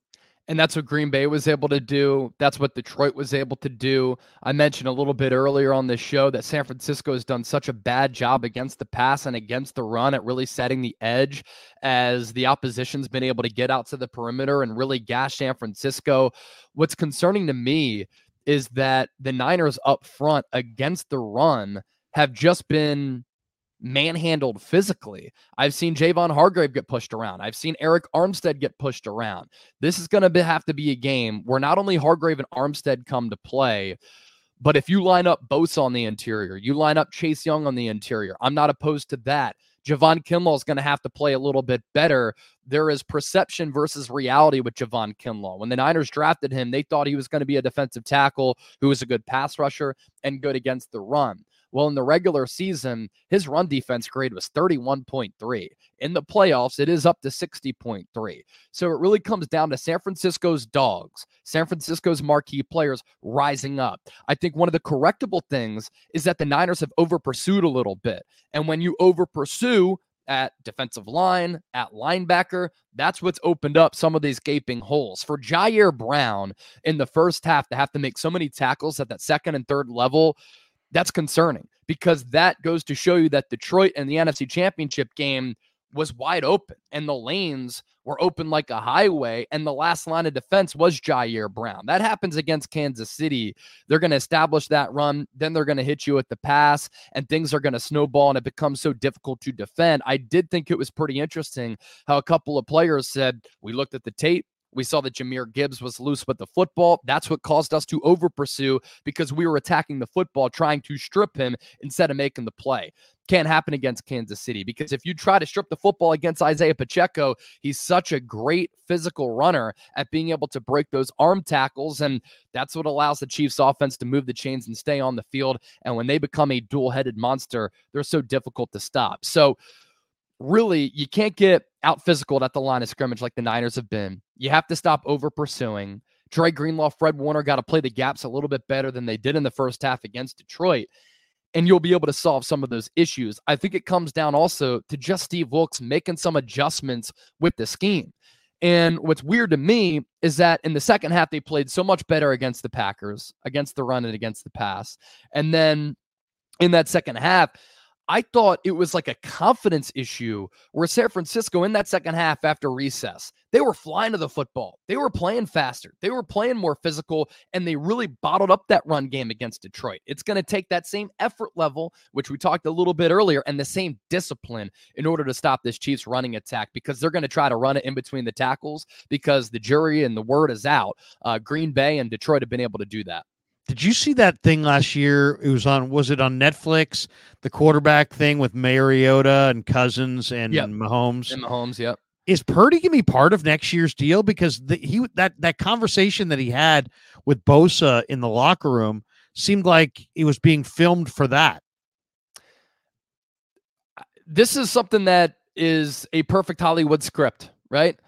And that's what Green Bay was able to do. That's what Detroit was able to do. I mentioned a little bit earlier on this show that San Francisco has done such a bad job against the pass and against the run at really setting the edge as the opposition's been able to get out to the perimeter and really gash San Francisco. What's concerning to me is that the Niners up front against the run have just been manhandled physically. I've seen Javon Hargrave get pushed around. I've seen Arik Armstead get pushed around. This is going to have to be a game where not only Hargrave and Armstead come to play, but if you line up Bosa on the interior, you line up Chase Young on the interior. I'm not opposed to that. Javon Kinlaw is going to have to play a little bit better. There is perception versus reality with Javon Kinlaw. When the Niners drafted him, they thought he was going to be a defensive tackle who was a good pass rusher and good against the run. Well, in the regular season, his run defense grade was 31.3. In the playoffs, it is up to 60.3. So it really comes down to San Francisco's dogs, San Francisco's marquee players rising up. I think one of the correctable things is that the Niners have over pursued a little bit. And when you over pursue, at defensive line, at linebacker. That's what's opened up some of these gaping holes. For Ji'Ayir Brown in the first half to have to make so many tackles at that second and third level that's concerning because that goes to show you that Detroit and the NFC Championship game was wide open and the lanes were open like a highway. And the last line of defense was Ji'Ayir Brown. That happens against Kansas City. They're going to establish that run. Then they're going to hit you at the pass and things are going to snowball and it becomes so difficult to defend. I did think it was pretty interesting how a couple of players said, We looked at the tape. We saw that Jahmyr Gibbs was loose with the football. That's what caused us to over pursue because we were attacking the football, trying to strip him instead of making the play. Can't happen against Kansas City because if you try to strip the football against Isaiah Pacheco, he's such a great physical runner at being able to break those arm tackles. And that's what allows the Chiefs offense to move the chains and stay on the field. And when they become a dual headed monster, they're so difficult to stop. So, really, you can't get out physical at the line of scrimmage like the Niners have been. You have to stop over pursuing. Dre Greenlaw, Fred Warner got to play the gaps a little bit better than they did in the first half against Detroit. And you'll be able to solve some of those issues. I think it comes down also to just Steve Wilks making some adjustments with the scheme. And what's weird to me is that in the second half, they played so much better against the Packers, against the run and against the pass. And then in that second half, I thought it was like a confidence issue where San Francisco in that second half after recess, they were flying to the football. They were playing faster. They were playing more physical, and they really bottled up that run game against Detroit. It's going to take that same effort level, which we talked a little bit earlier, and the same discipline in order to stop this Chiefs running attack because they're going to try to run it in between the tackles because the jury and the word is out. Uh, Green Bay and Detroit have been able to do that. Did you see that thing last year? It was on. Was it on Netflix? The quarterback thing with Mariota and Cousins and Yep. Mahomes. And Mahomes, yep. Is Purdy gonna be part of next year's deal? Because the, he that that conversation that he had with Bosa in the locker room seemed like it was being filmed for that. this is something that is a perfect Hollywood script, right?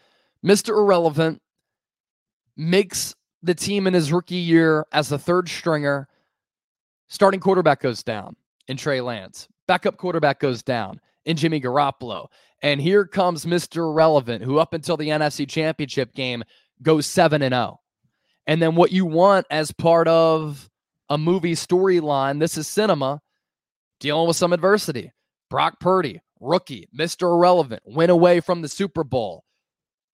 Mr. Irrelevant makes the team in his rookie year as the third stringer. Starting quarterback goes down in Trey Lance. Backup quarterback goes down in Jimmy Garoppolo. And here comes Mr. Relevant, who up until the NFC Championship game goes 7 and 0. And then what you want as part of a movie storyline, this is cinema, dealing with some adversity. Brock Purdy, rookie, Mr. Irrelevant, went away from the Super Bowl,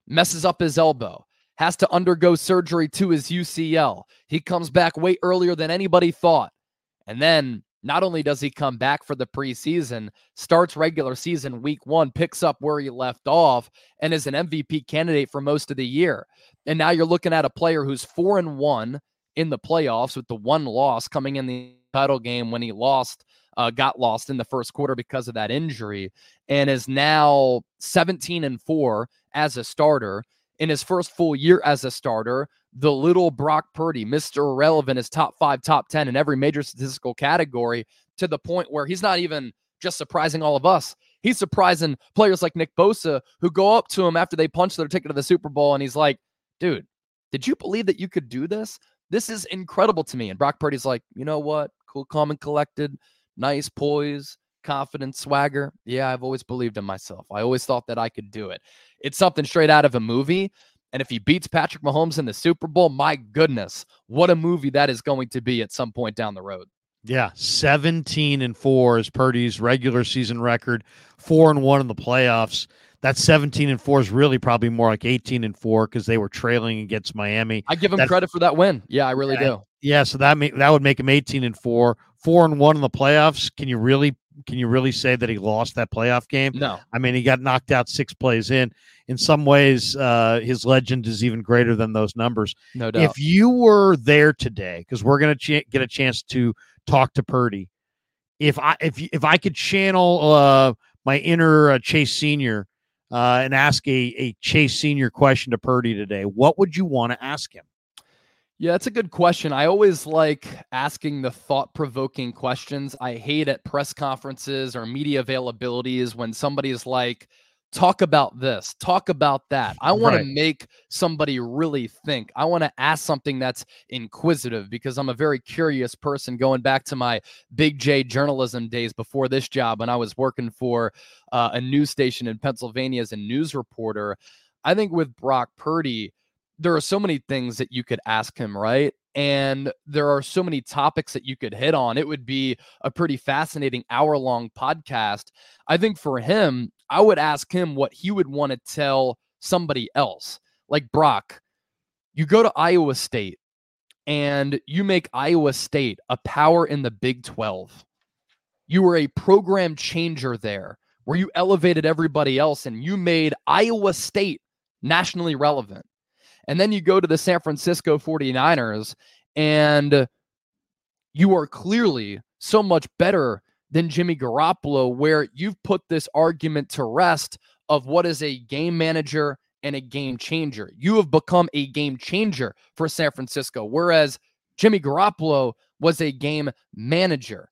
messes up his elbow, has to undergo surgery to his UCL. He comes back way earlier than anybody thought. And then not only does he come back for the preseason, starts regular season week one, picks up where he left off, and is an MVP candidate for most of the year. And now you're looking at a player who's four and one in the playoffs with the one loss coming in the title game when he lost uh, got lost in the first quarter because of that injury and is now 17 and 4 as a starter in his first full year as a starter the little brock purdy mr irrelevant is top 5 top 10 in every major statistical category to the point where he's not even just surprising all of us he's surprising players like nick bosa who go up to him after they punch their ticket to the super bowl and he's like dude did you believe that you could do this this is incredible to me and brock purdy's like you know what cool calm and collected nice poise, confidence, swagger. Yeah, I've always believed in myself. I always thought that I could do it. It's something straight out of a movie. And if he beats Patrick Mahomes in the Super Bowl, my goodness, what a movie that is going to be at some point down the road. Yeah, seventeen and four is Purdy's regular season record. Four and one in the playoffs. That seventeen and four is really probably more like eighteen and four because they were trailing against Miami. I give him That's- credit for that win. Yeah, I really Yeah. do. Yeah, so that make, that would make him eighteen and four. Four and one in the playoffs. Can you really can you really say that he lost that playoff game? No, I mean, he got knocked out six plays in. In some ways, uh, his legend is even greater than those numbers. no doubt. If you were there today, because we're going to ch- get a chance to talk to Purdy, if I if if I could channel uh, my inner uh, Chase Senior uh, and ask a a Chase Senior question to Purdy today, what would you want to ask him? Yeah, that's a good question. I always like asking the thought provoking questions. I hate at press conferences or media availabilities when somebody is like, talk about this, talk about that. I want Right. to make somebody really think. I want to ask something that's inquisitive because I'm a very curious person going back to my big J journalism days before this job when I was working for uh, a news station in Pennsylvania as a news reporter. I think with Brock Purdy, there are so many things that you could ask him, right? and there are so many topics that you could hit on. It would be a pretty fascinating hour long podcast. I think for him, I would ask him what he would want to tell somebody else. Like Brock, you go to Iowa State and you make Iowa State a power in the Big 12. You were a program changer there where you elevated everybody else and you made Iowa State nationally relevant. And then you go to the San Francisco 49ers and you are clearly so much better than Jimmy Garoppolo, where you've put this argument to rest of what is a game manager and a game changer. You have become a game changer for San Francisco, whereas Jimmy Garoppolo was a game manager.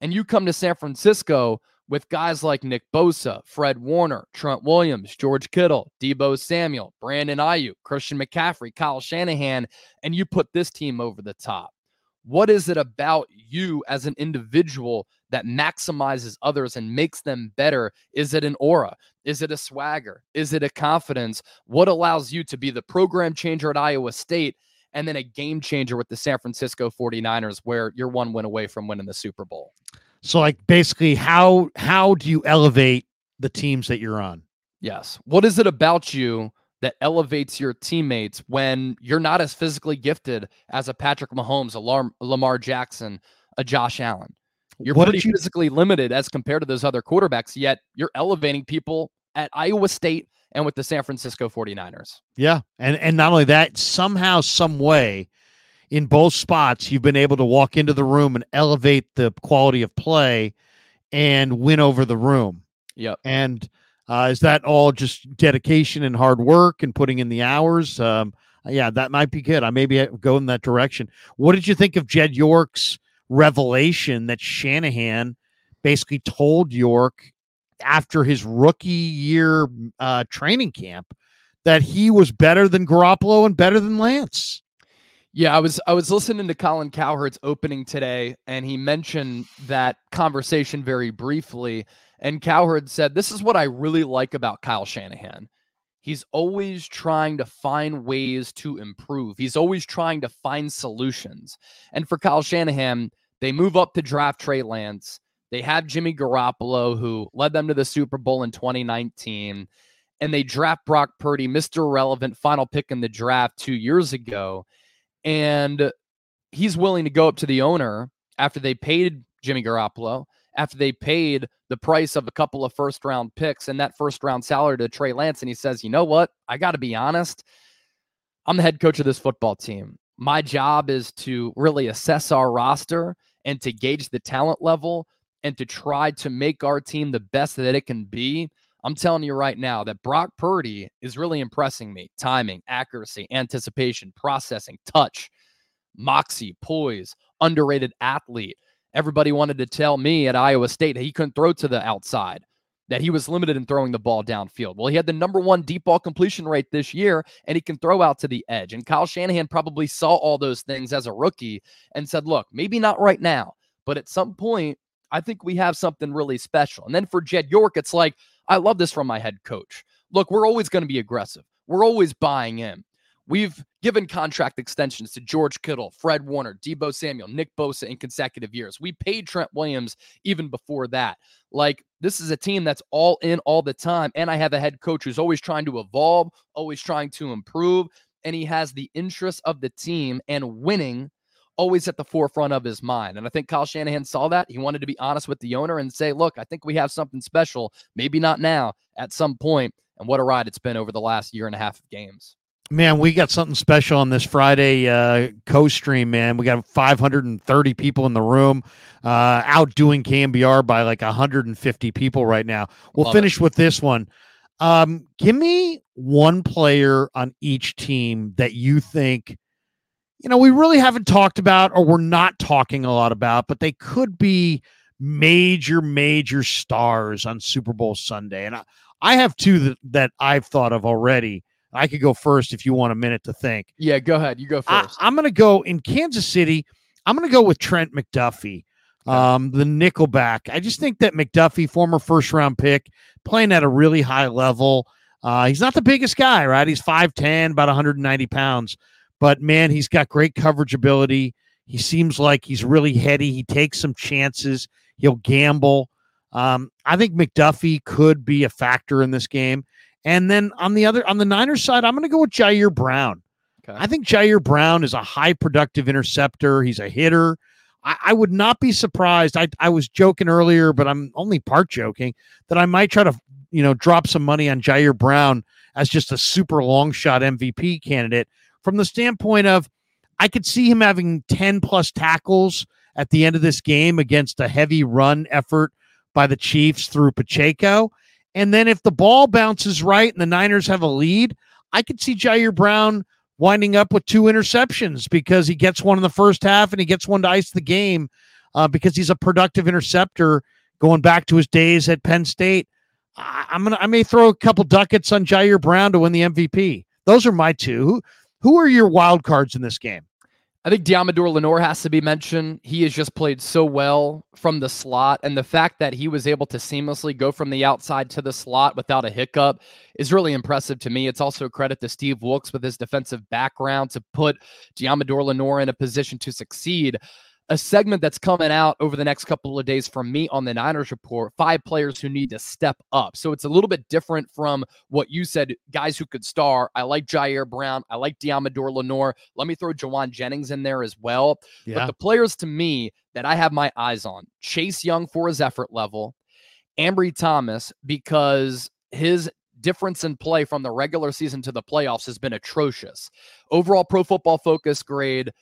And you come to San Francisco with guys like Nick Bosa, Fred Warner, Trent Williams, George Kittle, Deebo Samuel, Brandon Aiyuk, Christian McCaffrey, Kyle Shanahan, and you put this team over the top. What is it about you as an individual that maximizes others and makes them better? Is it an aura? Is it a swagger? Is it a confidence? What allows you to be the program changer at Iowa State and then a game changer with the San Francisco 49ers, where you're one win away from winning the Super Bowl? So like basically how how do you elevate the teams that you're on? Yes. What is it about you that elevates your teammates when you're not as physically gifted as a Patrick Mahomes, a Lamar Jackson, a Josh Allen? You're What pretty you- physically limited as compared to those other quarterbacks, yet you're elevating people at Iowa State and with the San Francisco 49ers. Yeah. And and not only that, somehow, some way, in both spots, you've been able to walk into the room and elevate the quality of play and win over the room. Yep. And uh, is that all just dedication and hard work and putting in the hours? Um, yeah, that might be good. I maybe go in that direction. What did you think of Jed York's revelation that Shanahan basically told York after his rookie year uh, training camp that he was better than Garoppolo and better than Lance? Yeah, I was I was listening to Colin Cowherd's opening today, and he mentioned that conversation very briefly. And Cowherd said, "This is what I really like about Kyle Shanahan. He's always trying to find ways to improve. He's always trying to find solutions. And for Kyle Shanahan, they move up to draft Trey Lance. They have Jimmy Garoppolo, who led them to the Super Bowl in 2019, and they draft Brock Purdy, Mr. Relevant, final pick in the draft two years ago." And uh, he's willing to go up to the owner after they paid Jimmy Garoppolo, after they paid the price of a couple of first round picks and that first round salary to Trey Lance. And he says, you know what? I got to be honest. I'm the head coach of this football team. My job is to really assess our roster and to gauge the talent level and to try to make our team the best that it can be. I'm telling you right now that Brock Purdy is really impressing me. Timing, accuracy, anticipation, processing, touch, moxie, poise, underrated athlete. Everybody wanted to tell me at Iowa State that he couldn't throw to the outside, that he was limited in throwing the ball downfield. Well, he had the number one deep ball completion rate this year, and he can throw out to the edge. And Kyle Shanahan probably saw all those things as a rookie and said, look, maybe not right now, but at some point, I think we have something really special. And then for Jed York, it's like, I love this from my head coach. Look, we're always going to be aggressive. We're always buying in. We've given contract extensions to George Kittle, Fred Warner, Deebo Samuel, Nick Bosa in consecutive years. We paid Trent Williams even before that. Like, this is a team that's all in all the time. And I have a head coach who's always trying to evolve, always trying to improve. And he has the interests of the team and winning always at the forefront of his mind. And I think Kyle Shanahan saw that. He wanted to be honest with the owner and say, look, I think we have something special. Maybe not now, at some point. And what a ride it's been over the last year and a half of games. Man, we got something special on this Friday uh, co-stream. Man, we got 530 people in the room, uh, outdoing KNBR by like 150 people right now. We'll Love finish with this one. Um, give me one player on each team that you think, you know, we really haven't talked about or we're not talking a lot about, but they could be major, major stars on Super Bowl Sunday. And I, I have two that, that I've thought of already. I could go first if you want a minute to think. Yeah, go ahead. You go I, first. I'm going to go in Kansas City. I'm going to go with Trent McDuffie, um, the nickelback. I just think that McDuffie, former first round pick, playing at a really high level. Uh, he's not the biggest guy, right? He's 5'10, about 190 pounds. But man, he's got great coverage ability. He seems like he's really heady. He takes some chances. He'll gamble. Um, I think McDuffie could be a factor in this game. And then on the other on the Niners side, I'm going to go with Ji'Ayir Brown. Okay. I think Ji'Ayir Brown is a high productive interceptor. He's a hitter. I, I, would not be surprised. I, I was joking earlier, but I'm only part joking that I might try to you know drop some money on Ji'Ayir Brown as just a super long shot MVP candidate from the standpoint of I could see him having 10 plus tackles at the end of this game against a heavy run effort by the Chiefs through Pacheco. And then if the ball bounces right and the Niners have a lead, I could see Ji'Ayir Brown winding up with two interceptions because he gets one in the first half and he gets one to ice the game uh, because he's a productive interceptor going back to his days at Penn State. I, am gonna I may throw a couple ducats on Ji'Ayir Brown to win the MVP. Those are my two. Who are your wild cards in this game? I think Deommodre Lenoir has to be mentioned. He has just played so well from the slot, and the fact that he was able to seamlessly go from the outside to the slot without a hiccup is really impressive to me. It's also a credit to Steve Wilks with his defensive background to put Deommodre Lenoir in a position to succeed a segment that's coming out over the next couple of days from me on the Niners report five players who need to step up. So it's a little bit different from what you said, guys who could star. I like Ji'Ayir Brown. I like Deommodre Lenoir. Let me throw Jauan Jennings in there as well. Yeah. But the players to me that I have my eyes on Chase Young for his effort level, Ambry Thomas, because his difference in play from the regular season to the playoffs has been atrocious. Overall pro football focus grade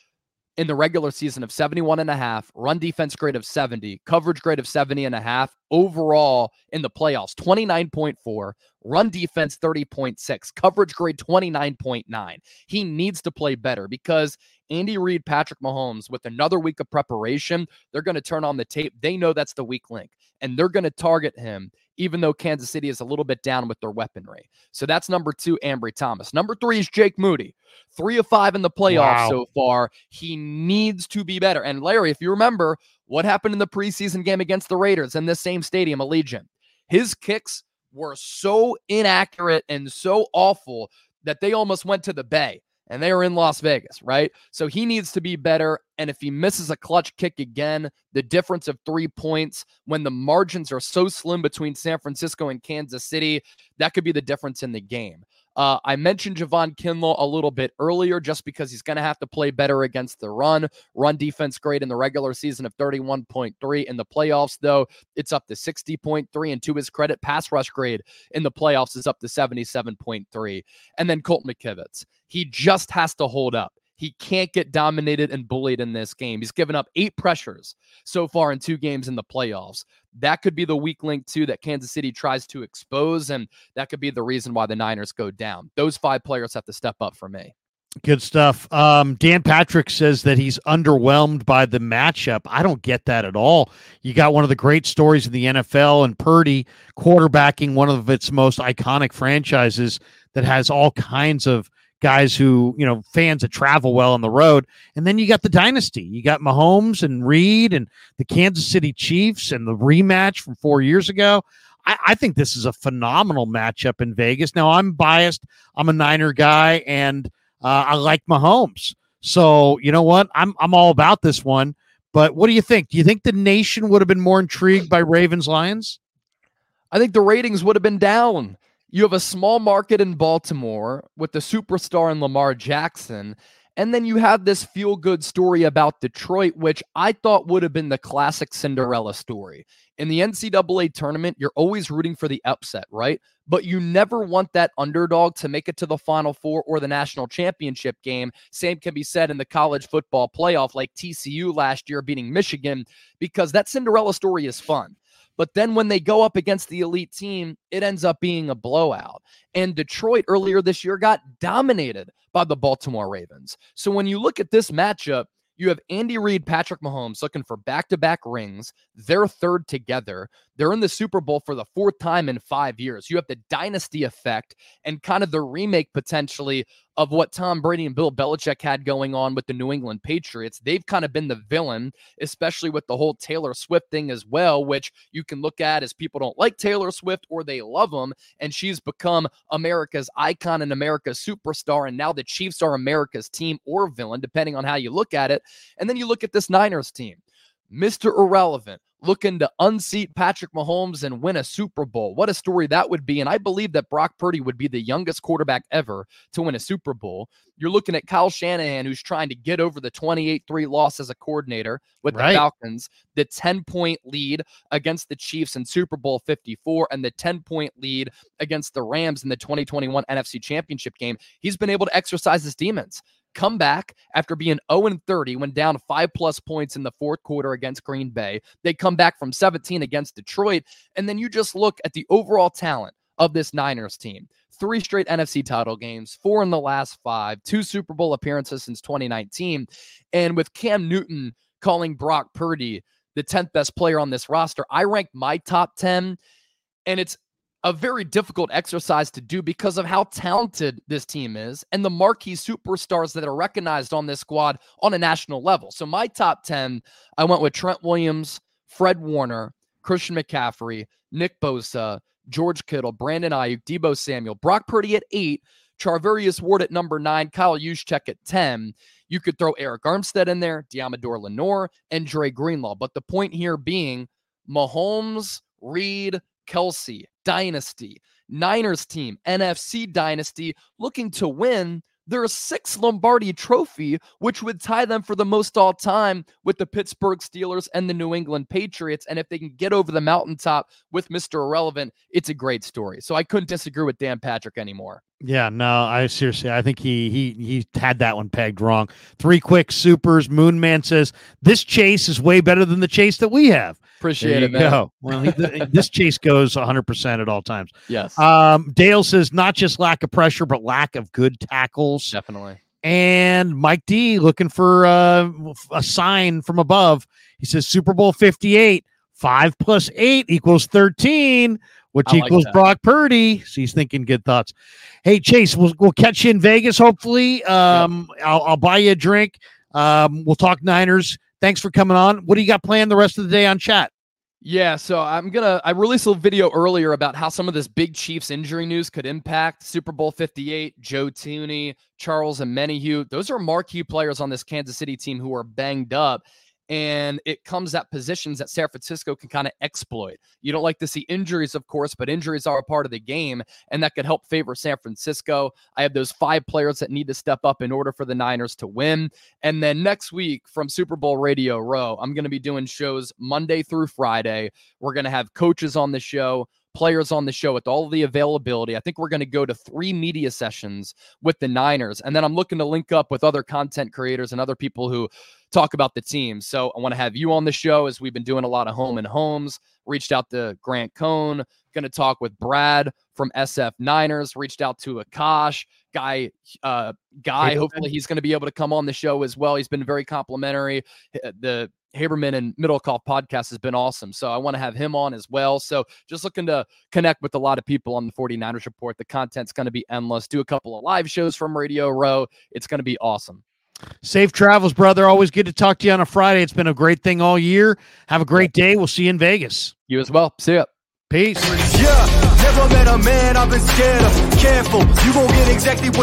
in the regular season of 71 and a half, run defense grade of 70, coverage grade of 70 and a half, overall in the playoffs 29.4, run defense 30.6, coverage grade 29.9. He needs to play better because Andy Reid, Patrick Mahomes, with another week of preparation, they're going to turn on the tape. They know that's the weak link and they're going to target him even though Kansas City is a little bit down with their weaponry. So that's number two, Ambry Thomas. Number three is Jake Moody. Three of five in the playoffs wow. so far. He needs to be better. And Larry, if you remember what happened in the preseason game against the Raiders in this same stadium, Allegiant, his kicks were so inaccurate and so awful that they almost went to the bay and they are in Las Vegas, right? So he needs to be better. And if he misses a clutch kick again, the difference of three points when the margins are so slim between San Francisco and Kansas City, that could be the difference in the game. Uh, I mentioned Javon Kinlaw a little bit earlier just because he's going to have to play better against the run. Run defense grade in the regular season of 31.3. In the playoffs, though, it's up to 60.3. And to his credit, pass rush grade in the playoffs is up to 77.3. And then Colt McKivitz. He just has to hold up. He can't get dominated and bullied in this game. He's given up eight pressures so far in two games in the playoffs. That could be the weak link, too, that Kansas City tries to expose. And that could be the reason why the Niners go down. Those five players have to step up for me. Good stuff. Um, Dan Patrick says that he's underwhelmed by the matchup. I don't get that at all. You got one of the great stories in the NFL and Purdy quarterbacking one of its most iconic franchises that has all kinds of guys who, you know, fans that travel well on the road. And then you got the dynasty. You got Mahomes and Reid and the Kansas City Chiefs and the rematch from four years ago. I, I think this is a phenomenal matchup in Vegas. Now, I'm biased. I'm a Niner guy and uh, I like Mahomes. So, you know what? I'm, I'm all about this one. But what do you think? Do you think the nation would have been more intrigued by Ravens Lions? I think the ratings would have been down. You have a small market in Baltimore with the superstar in Lamar Jackson. And then you have this feel good story about Detroit, which I thought would have been the classic Cinderella story. In the NCAA tournament, you're always rooting for the upset, right? But you never want that underdog to make it to the Final Four or the national championship game. Same can be said in the college football playoff, like TCU last year beating Michigan, because that Cinderella story is fun. But then when they go up against the elite team, it ends up being a blowout. And Detroit earlier this year got dominated by the Baltimore Ravens. So when you look at this matchup, you have Andy Reid, Patrick Mahomes looking for back to back rings. They're third together. They're in the Super Bowl for the fourth time in five years. You have the dynasty effect and kind of the remake potentially of what Tom Brady and Bill Belichick had going on with the New England Patriots. They've kind of been the villain, especially with the whole Taylor Swift thing as well, which you can look at as people don't like Taylor Swift or they love them. And she's become America's icon and America's superstar. And now the Chiefs are America's team or villain, depending on how you look at it. And then you look at this Niners team. Mr. Irrelevant, looking to unseat Patrick Mahomes and win a Super Bowl. What a story that would be. And I believe that Brock Purdy would be the youngest quarterback ever to win a Super Bowl. You're looking at Kyle Shanahan, who's trying to get over the 28 3 loss as a coordinator with right. the Falcons, the 10 point lead against the Chiefs in Super Bowl 54, and the 10 point lead against the Rams in the 2021 NFC Championship game. He's been able to exercise his demons come back after being 0 30 when down five plus points in the fourth quarter against Green Bay. They come back from 17 against Detroit. And then you just look at the overall talent of this Niners team. Three straight NFC title games, four in the last five, two Super Bowl appearances since 2019. And with Cam Newton calling Brock Purdy the 10th best player on this roster, I ranked my top 10. And it's a very difficult exercise to do because of how talented this team is and the marquee superstars that are recognized on this squad on a national level. So my top 10, I went with Trent Williams, Fred Warner, Christian McCaffrey, Nick Bosa, George Kittle, Brandon Aiyuk, Deebo Samuel, Brock Purdy at eight, Charvarius Ward at number nine, Kyle Juszczyk at 10. You could throw Arik Armstead in there, Deommodre Lenoir, and Dre Greenlaw. But the point here being Mahomes, Reid, Kelce, Dynasty, Niners team, NFC Dynasty, looking to win their sixth Lombardi trophy, which would tie them for the most all time with the Pittsburgh Steelers and the New England Patriots. And if they can get over the mountaintop with Mr. Irrelevant, it's a great story. So I couldn't disagree with Dan Patrick anymore. Yeah, no, I seriously, I think he he he had that one pegged wrong. Three quick supers. Moonman says this chase is way better than the chase that we have. Appreciate it, man. Go. Well, he, this chase goes 100% at all times. Yes. Um, Dale says not just lack of pressure, but lack of good tackles. Definitely. And Mike D looking for uh, a sign from above. He says Super Bowl 58, five plus eight equals 13, which I equals like Brock Purdy. So he's thinking good thoughts. Hey, Chase, we'll, we'll catch you in Vegas, hopefully. Um, yep. I'll, I'll buy you a drink. Um, we'll talk Niners. Thanks for coming on. What do you got planned the rest of the day on chat? Yeah, so I'm gonna. I released a video earlier about how some of this big Chiefs injury news could impact Super Bowl 58. Joe Thuney, Charles Omenihu, those are marquee players on this Kansas City team who are banged up and it comes at positions that San Francisco can kind of exploit. You don't like to see injuries, of course, but injuries are a part of the game, and that could help favor San Francisco. I have those five players that need to step up in order for the Niners to win. And then next week from Super Bowl Radio Row, I'm going to be doing shows Monday through Friday. We're going to have coaches on the show players on the show with all the availability. I think we're going to go to three media sessions with the Niners. And then I'm looking to link up with other content creators and other people who talk about the team. So I want to have you on the show as we've been doing a lot of home and homes. Reached out to Grant Cohn, going to talk with Brad from SF Niners, reached out to Akash, guy, uh, guy. Hopefully he's going to be able to come on the show as well. He's been very complimentary. The Haberman and Middlekauff podcast has been awesome. So I want to have him on as well. So just looking to connect with a lot of people on the 49ers report. The content's going to be endless. Do a couple of live shows from Radio Row. It's going to be awesome. Safe travels, brother. Always good to talk to you on a Friday. It's been a great thing all year. Have a great day. We'll see you in Vegas. You as well. See ya. Peace. Yeah, never met a man I've been scared of. Careful, you won't get exactly what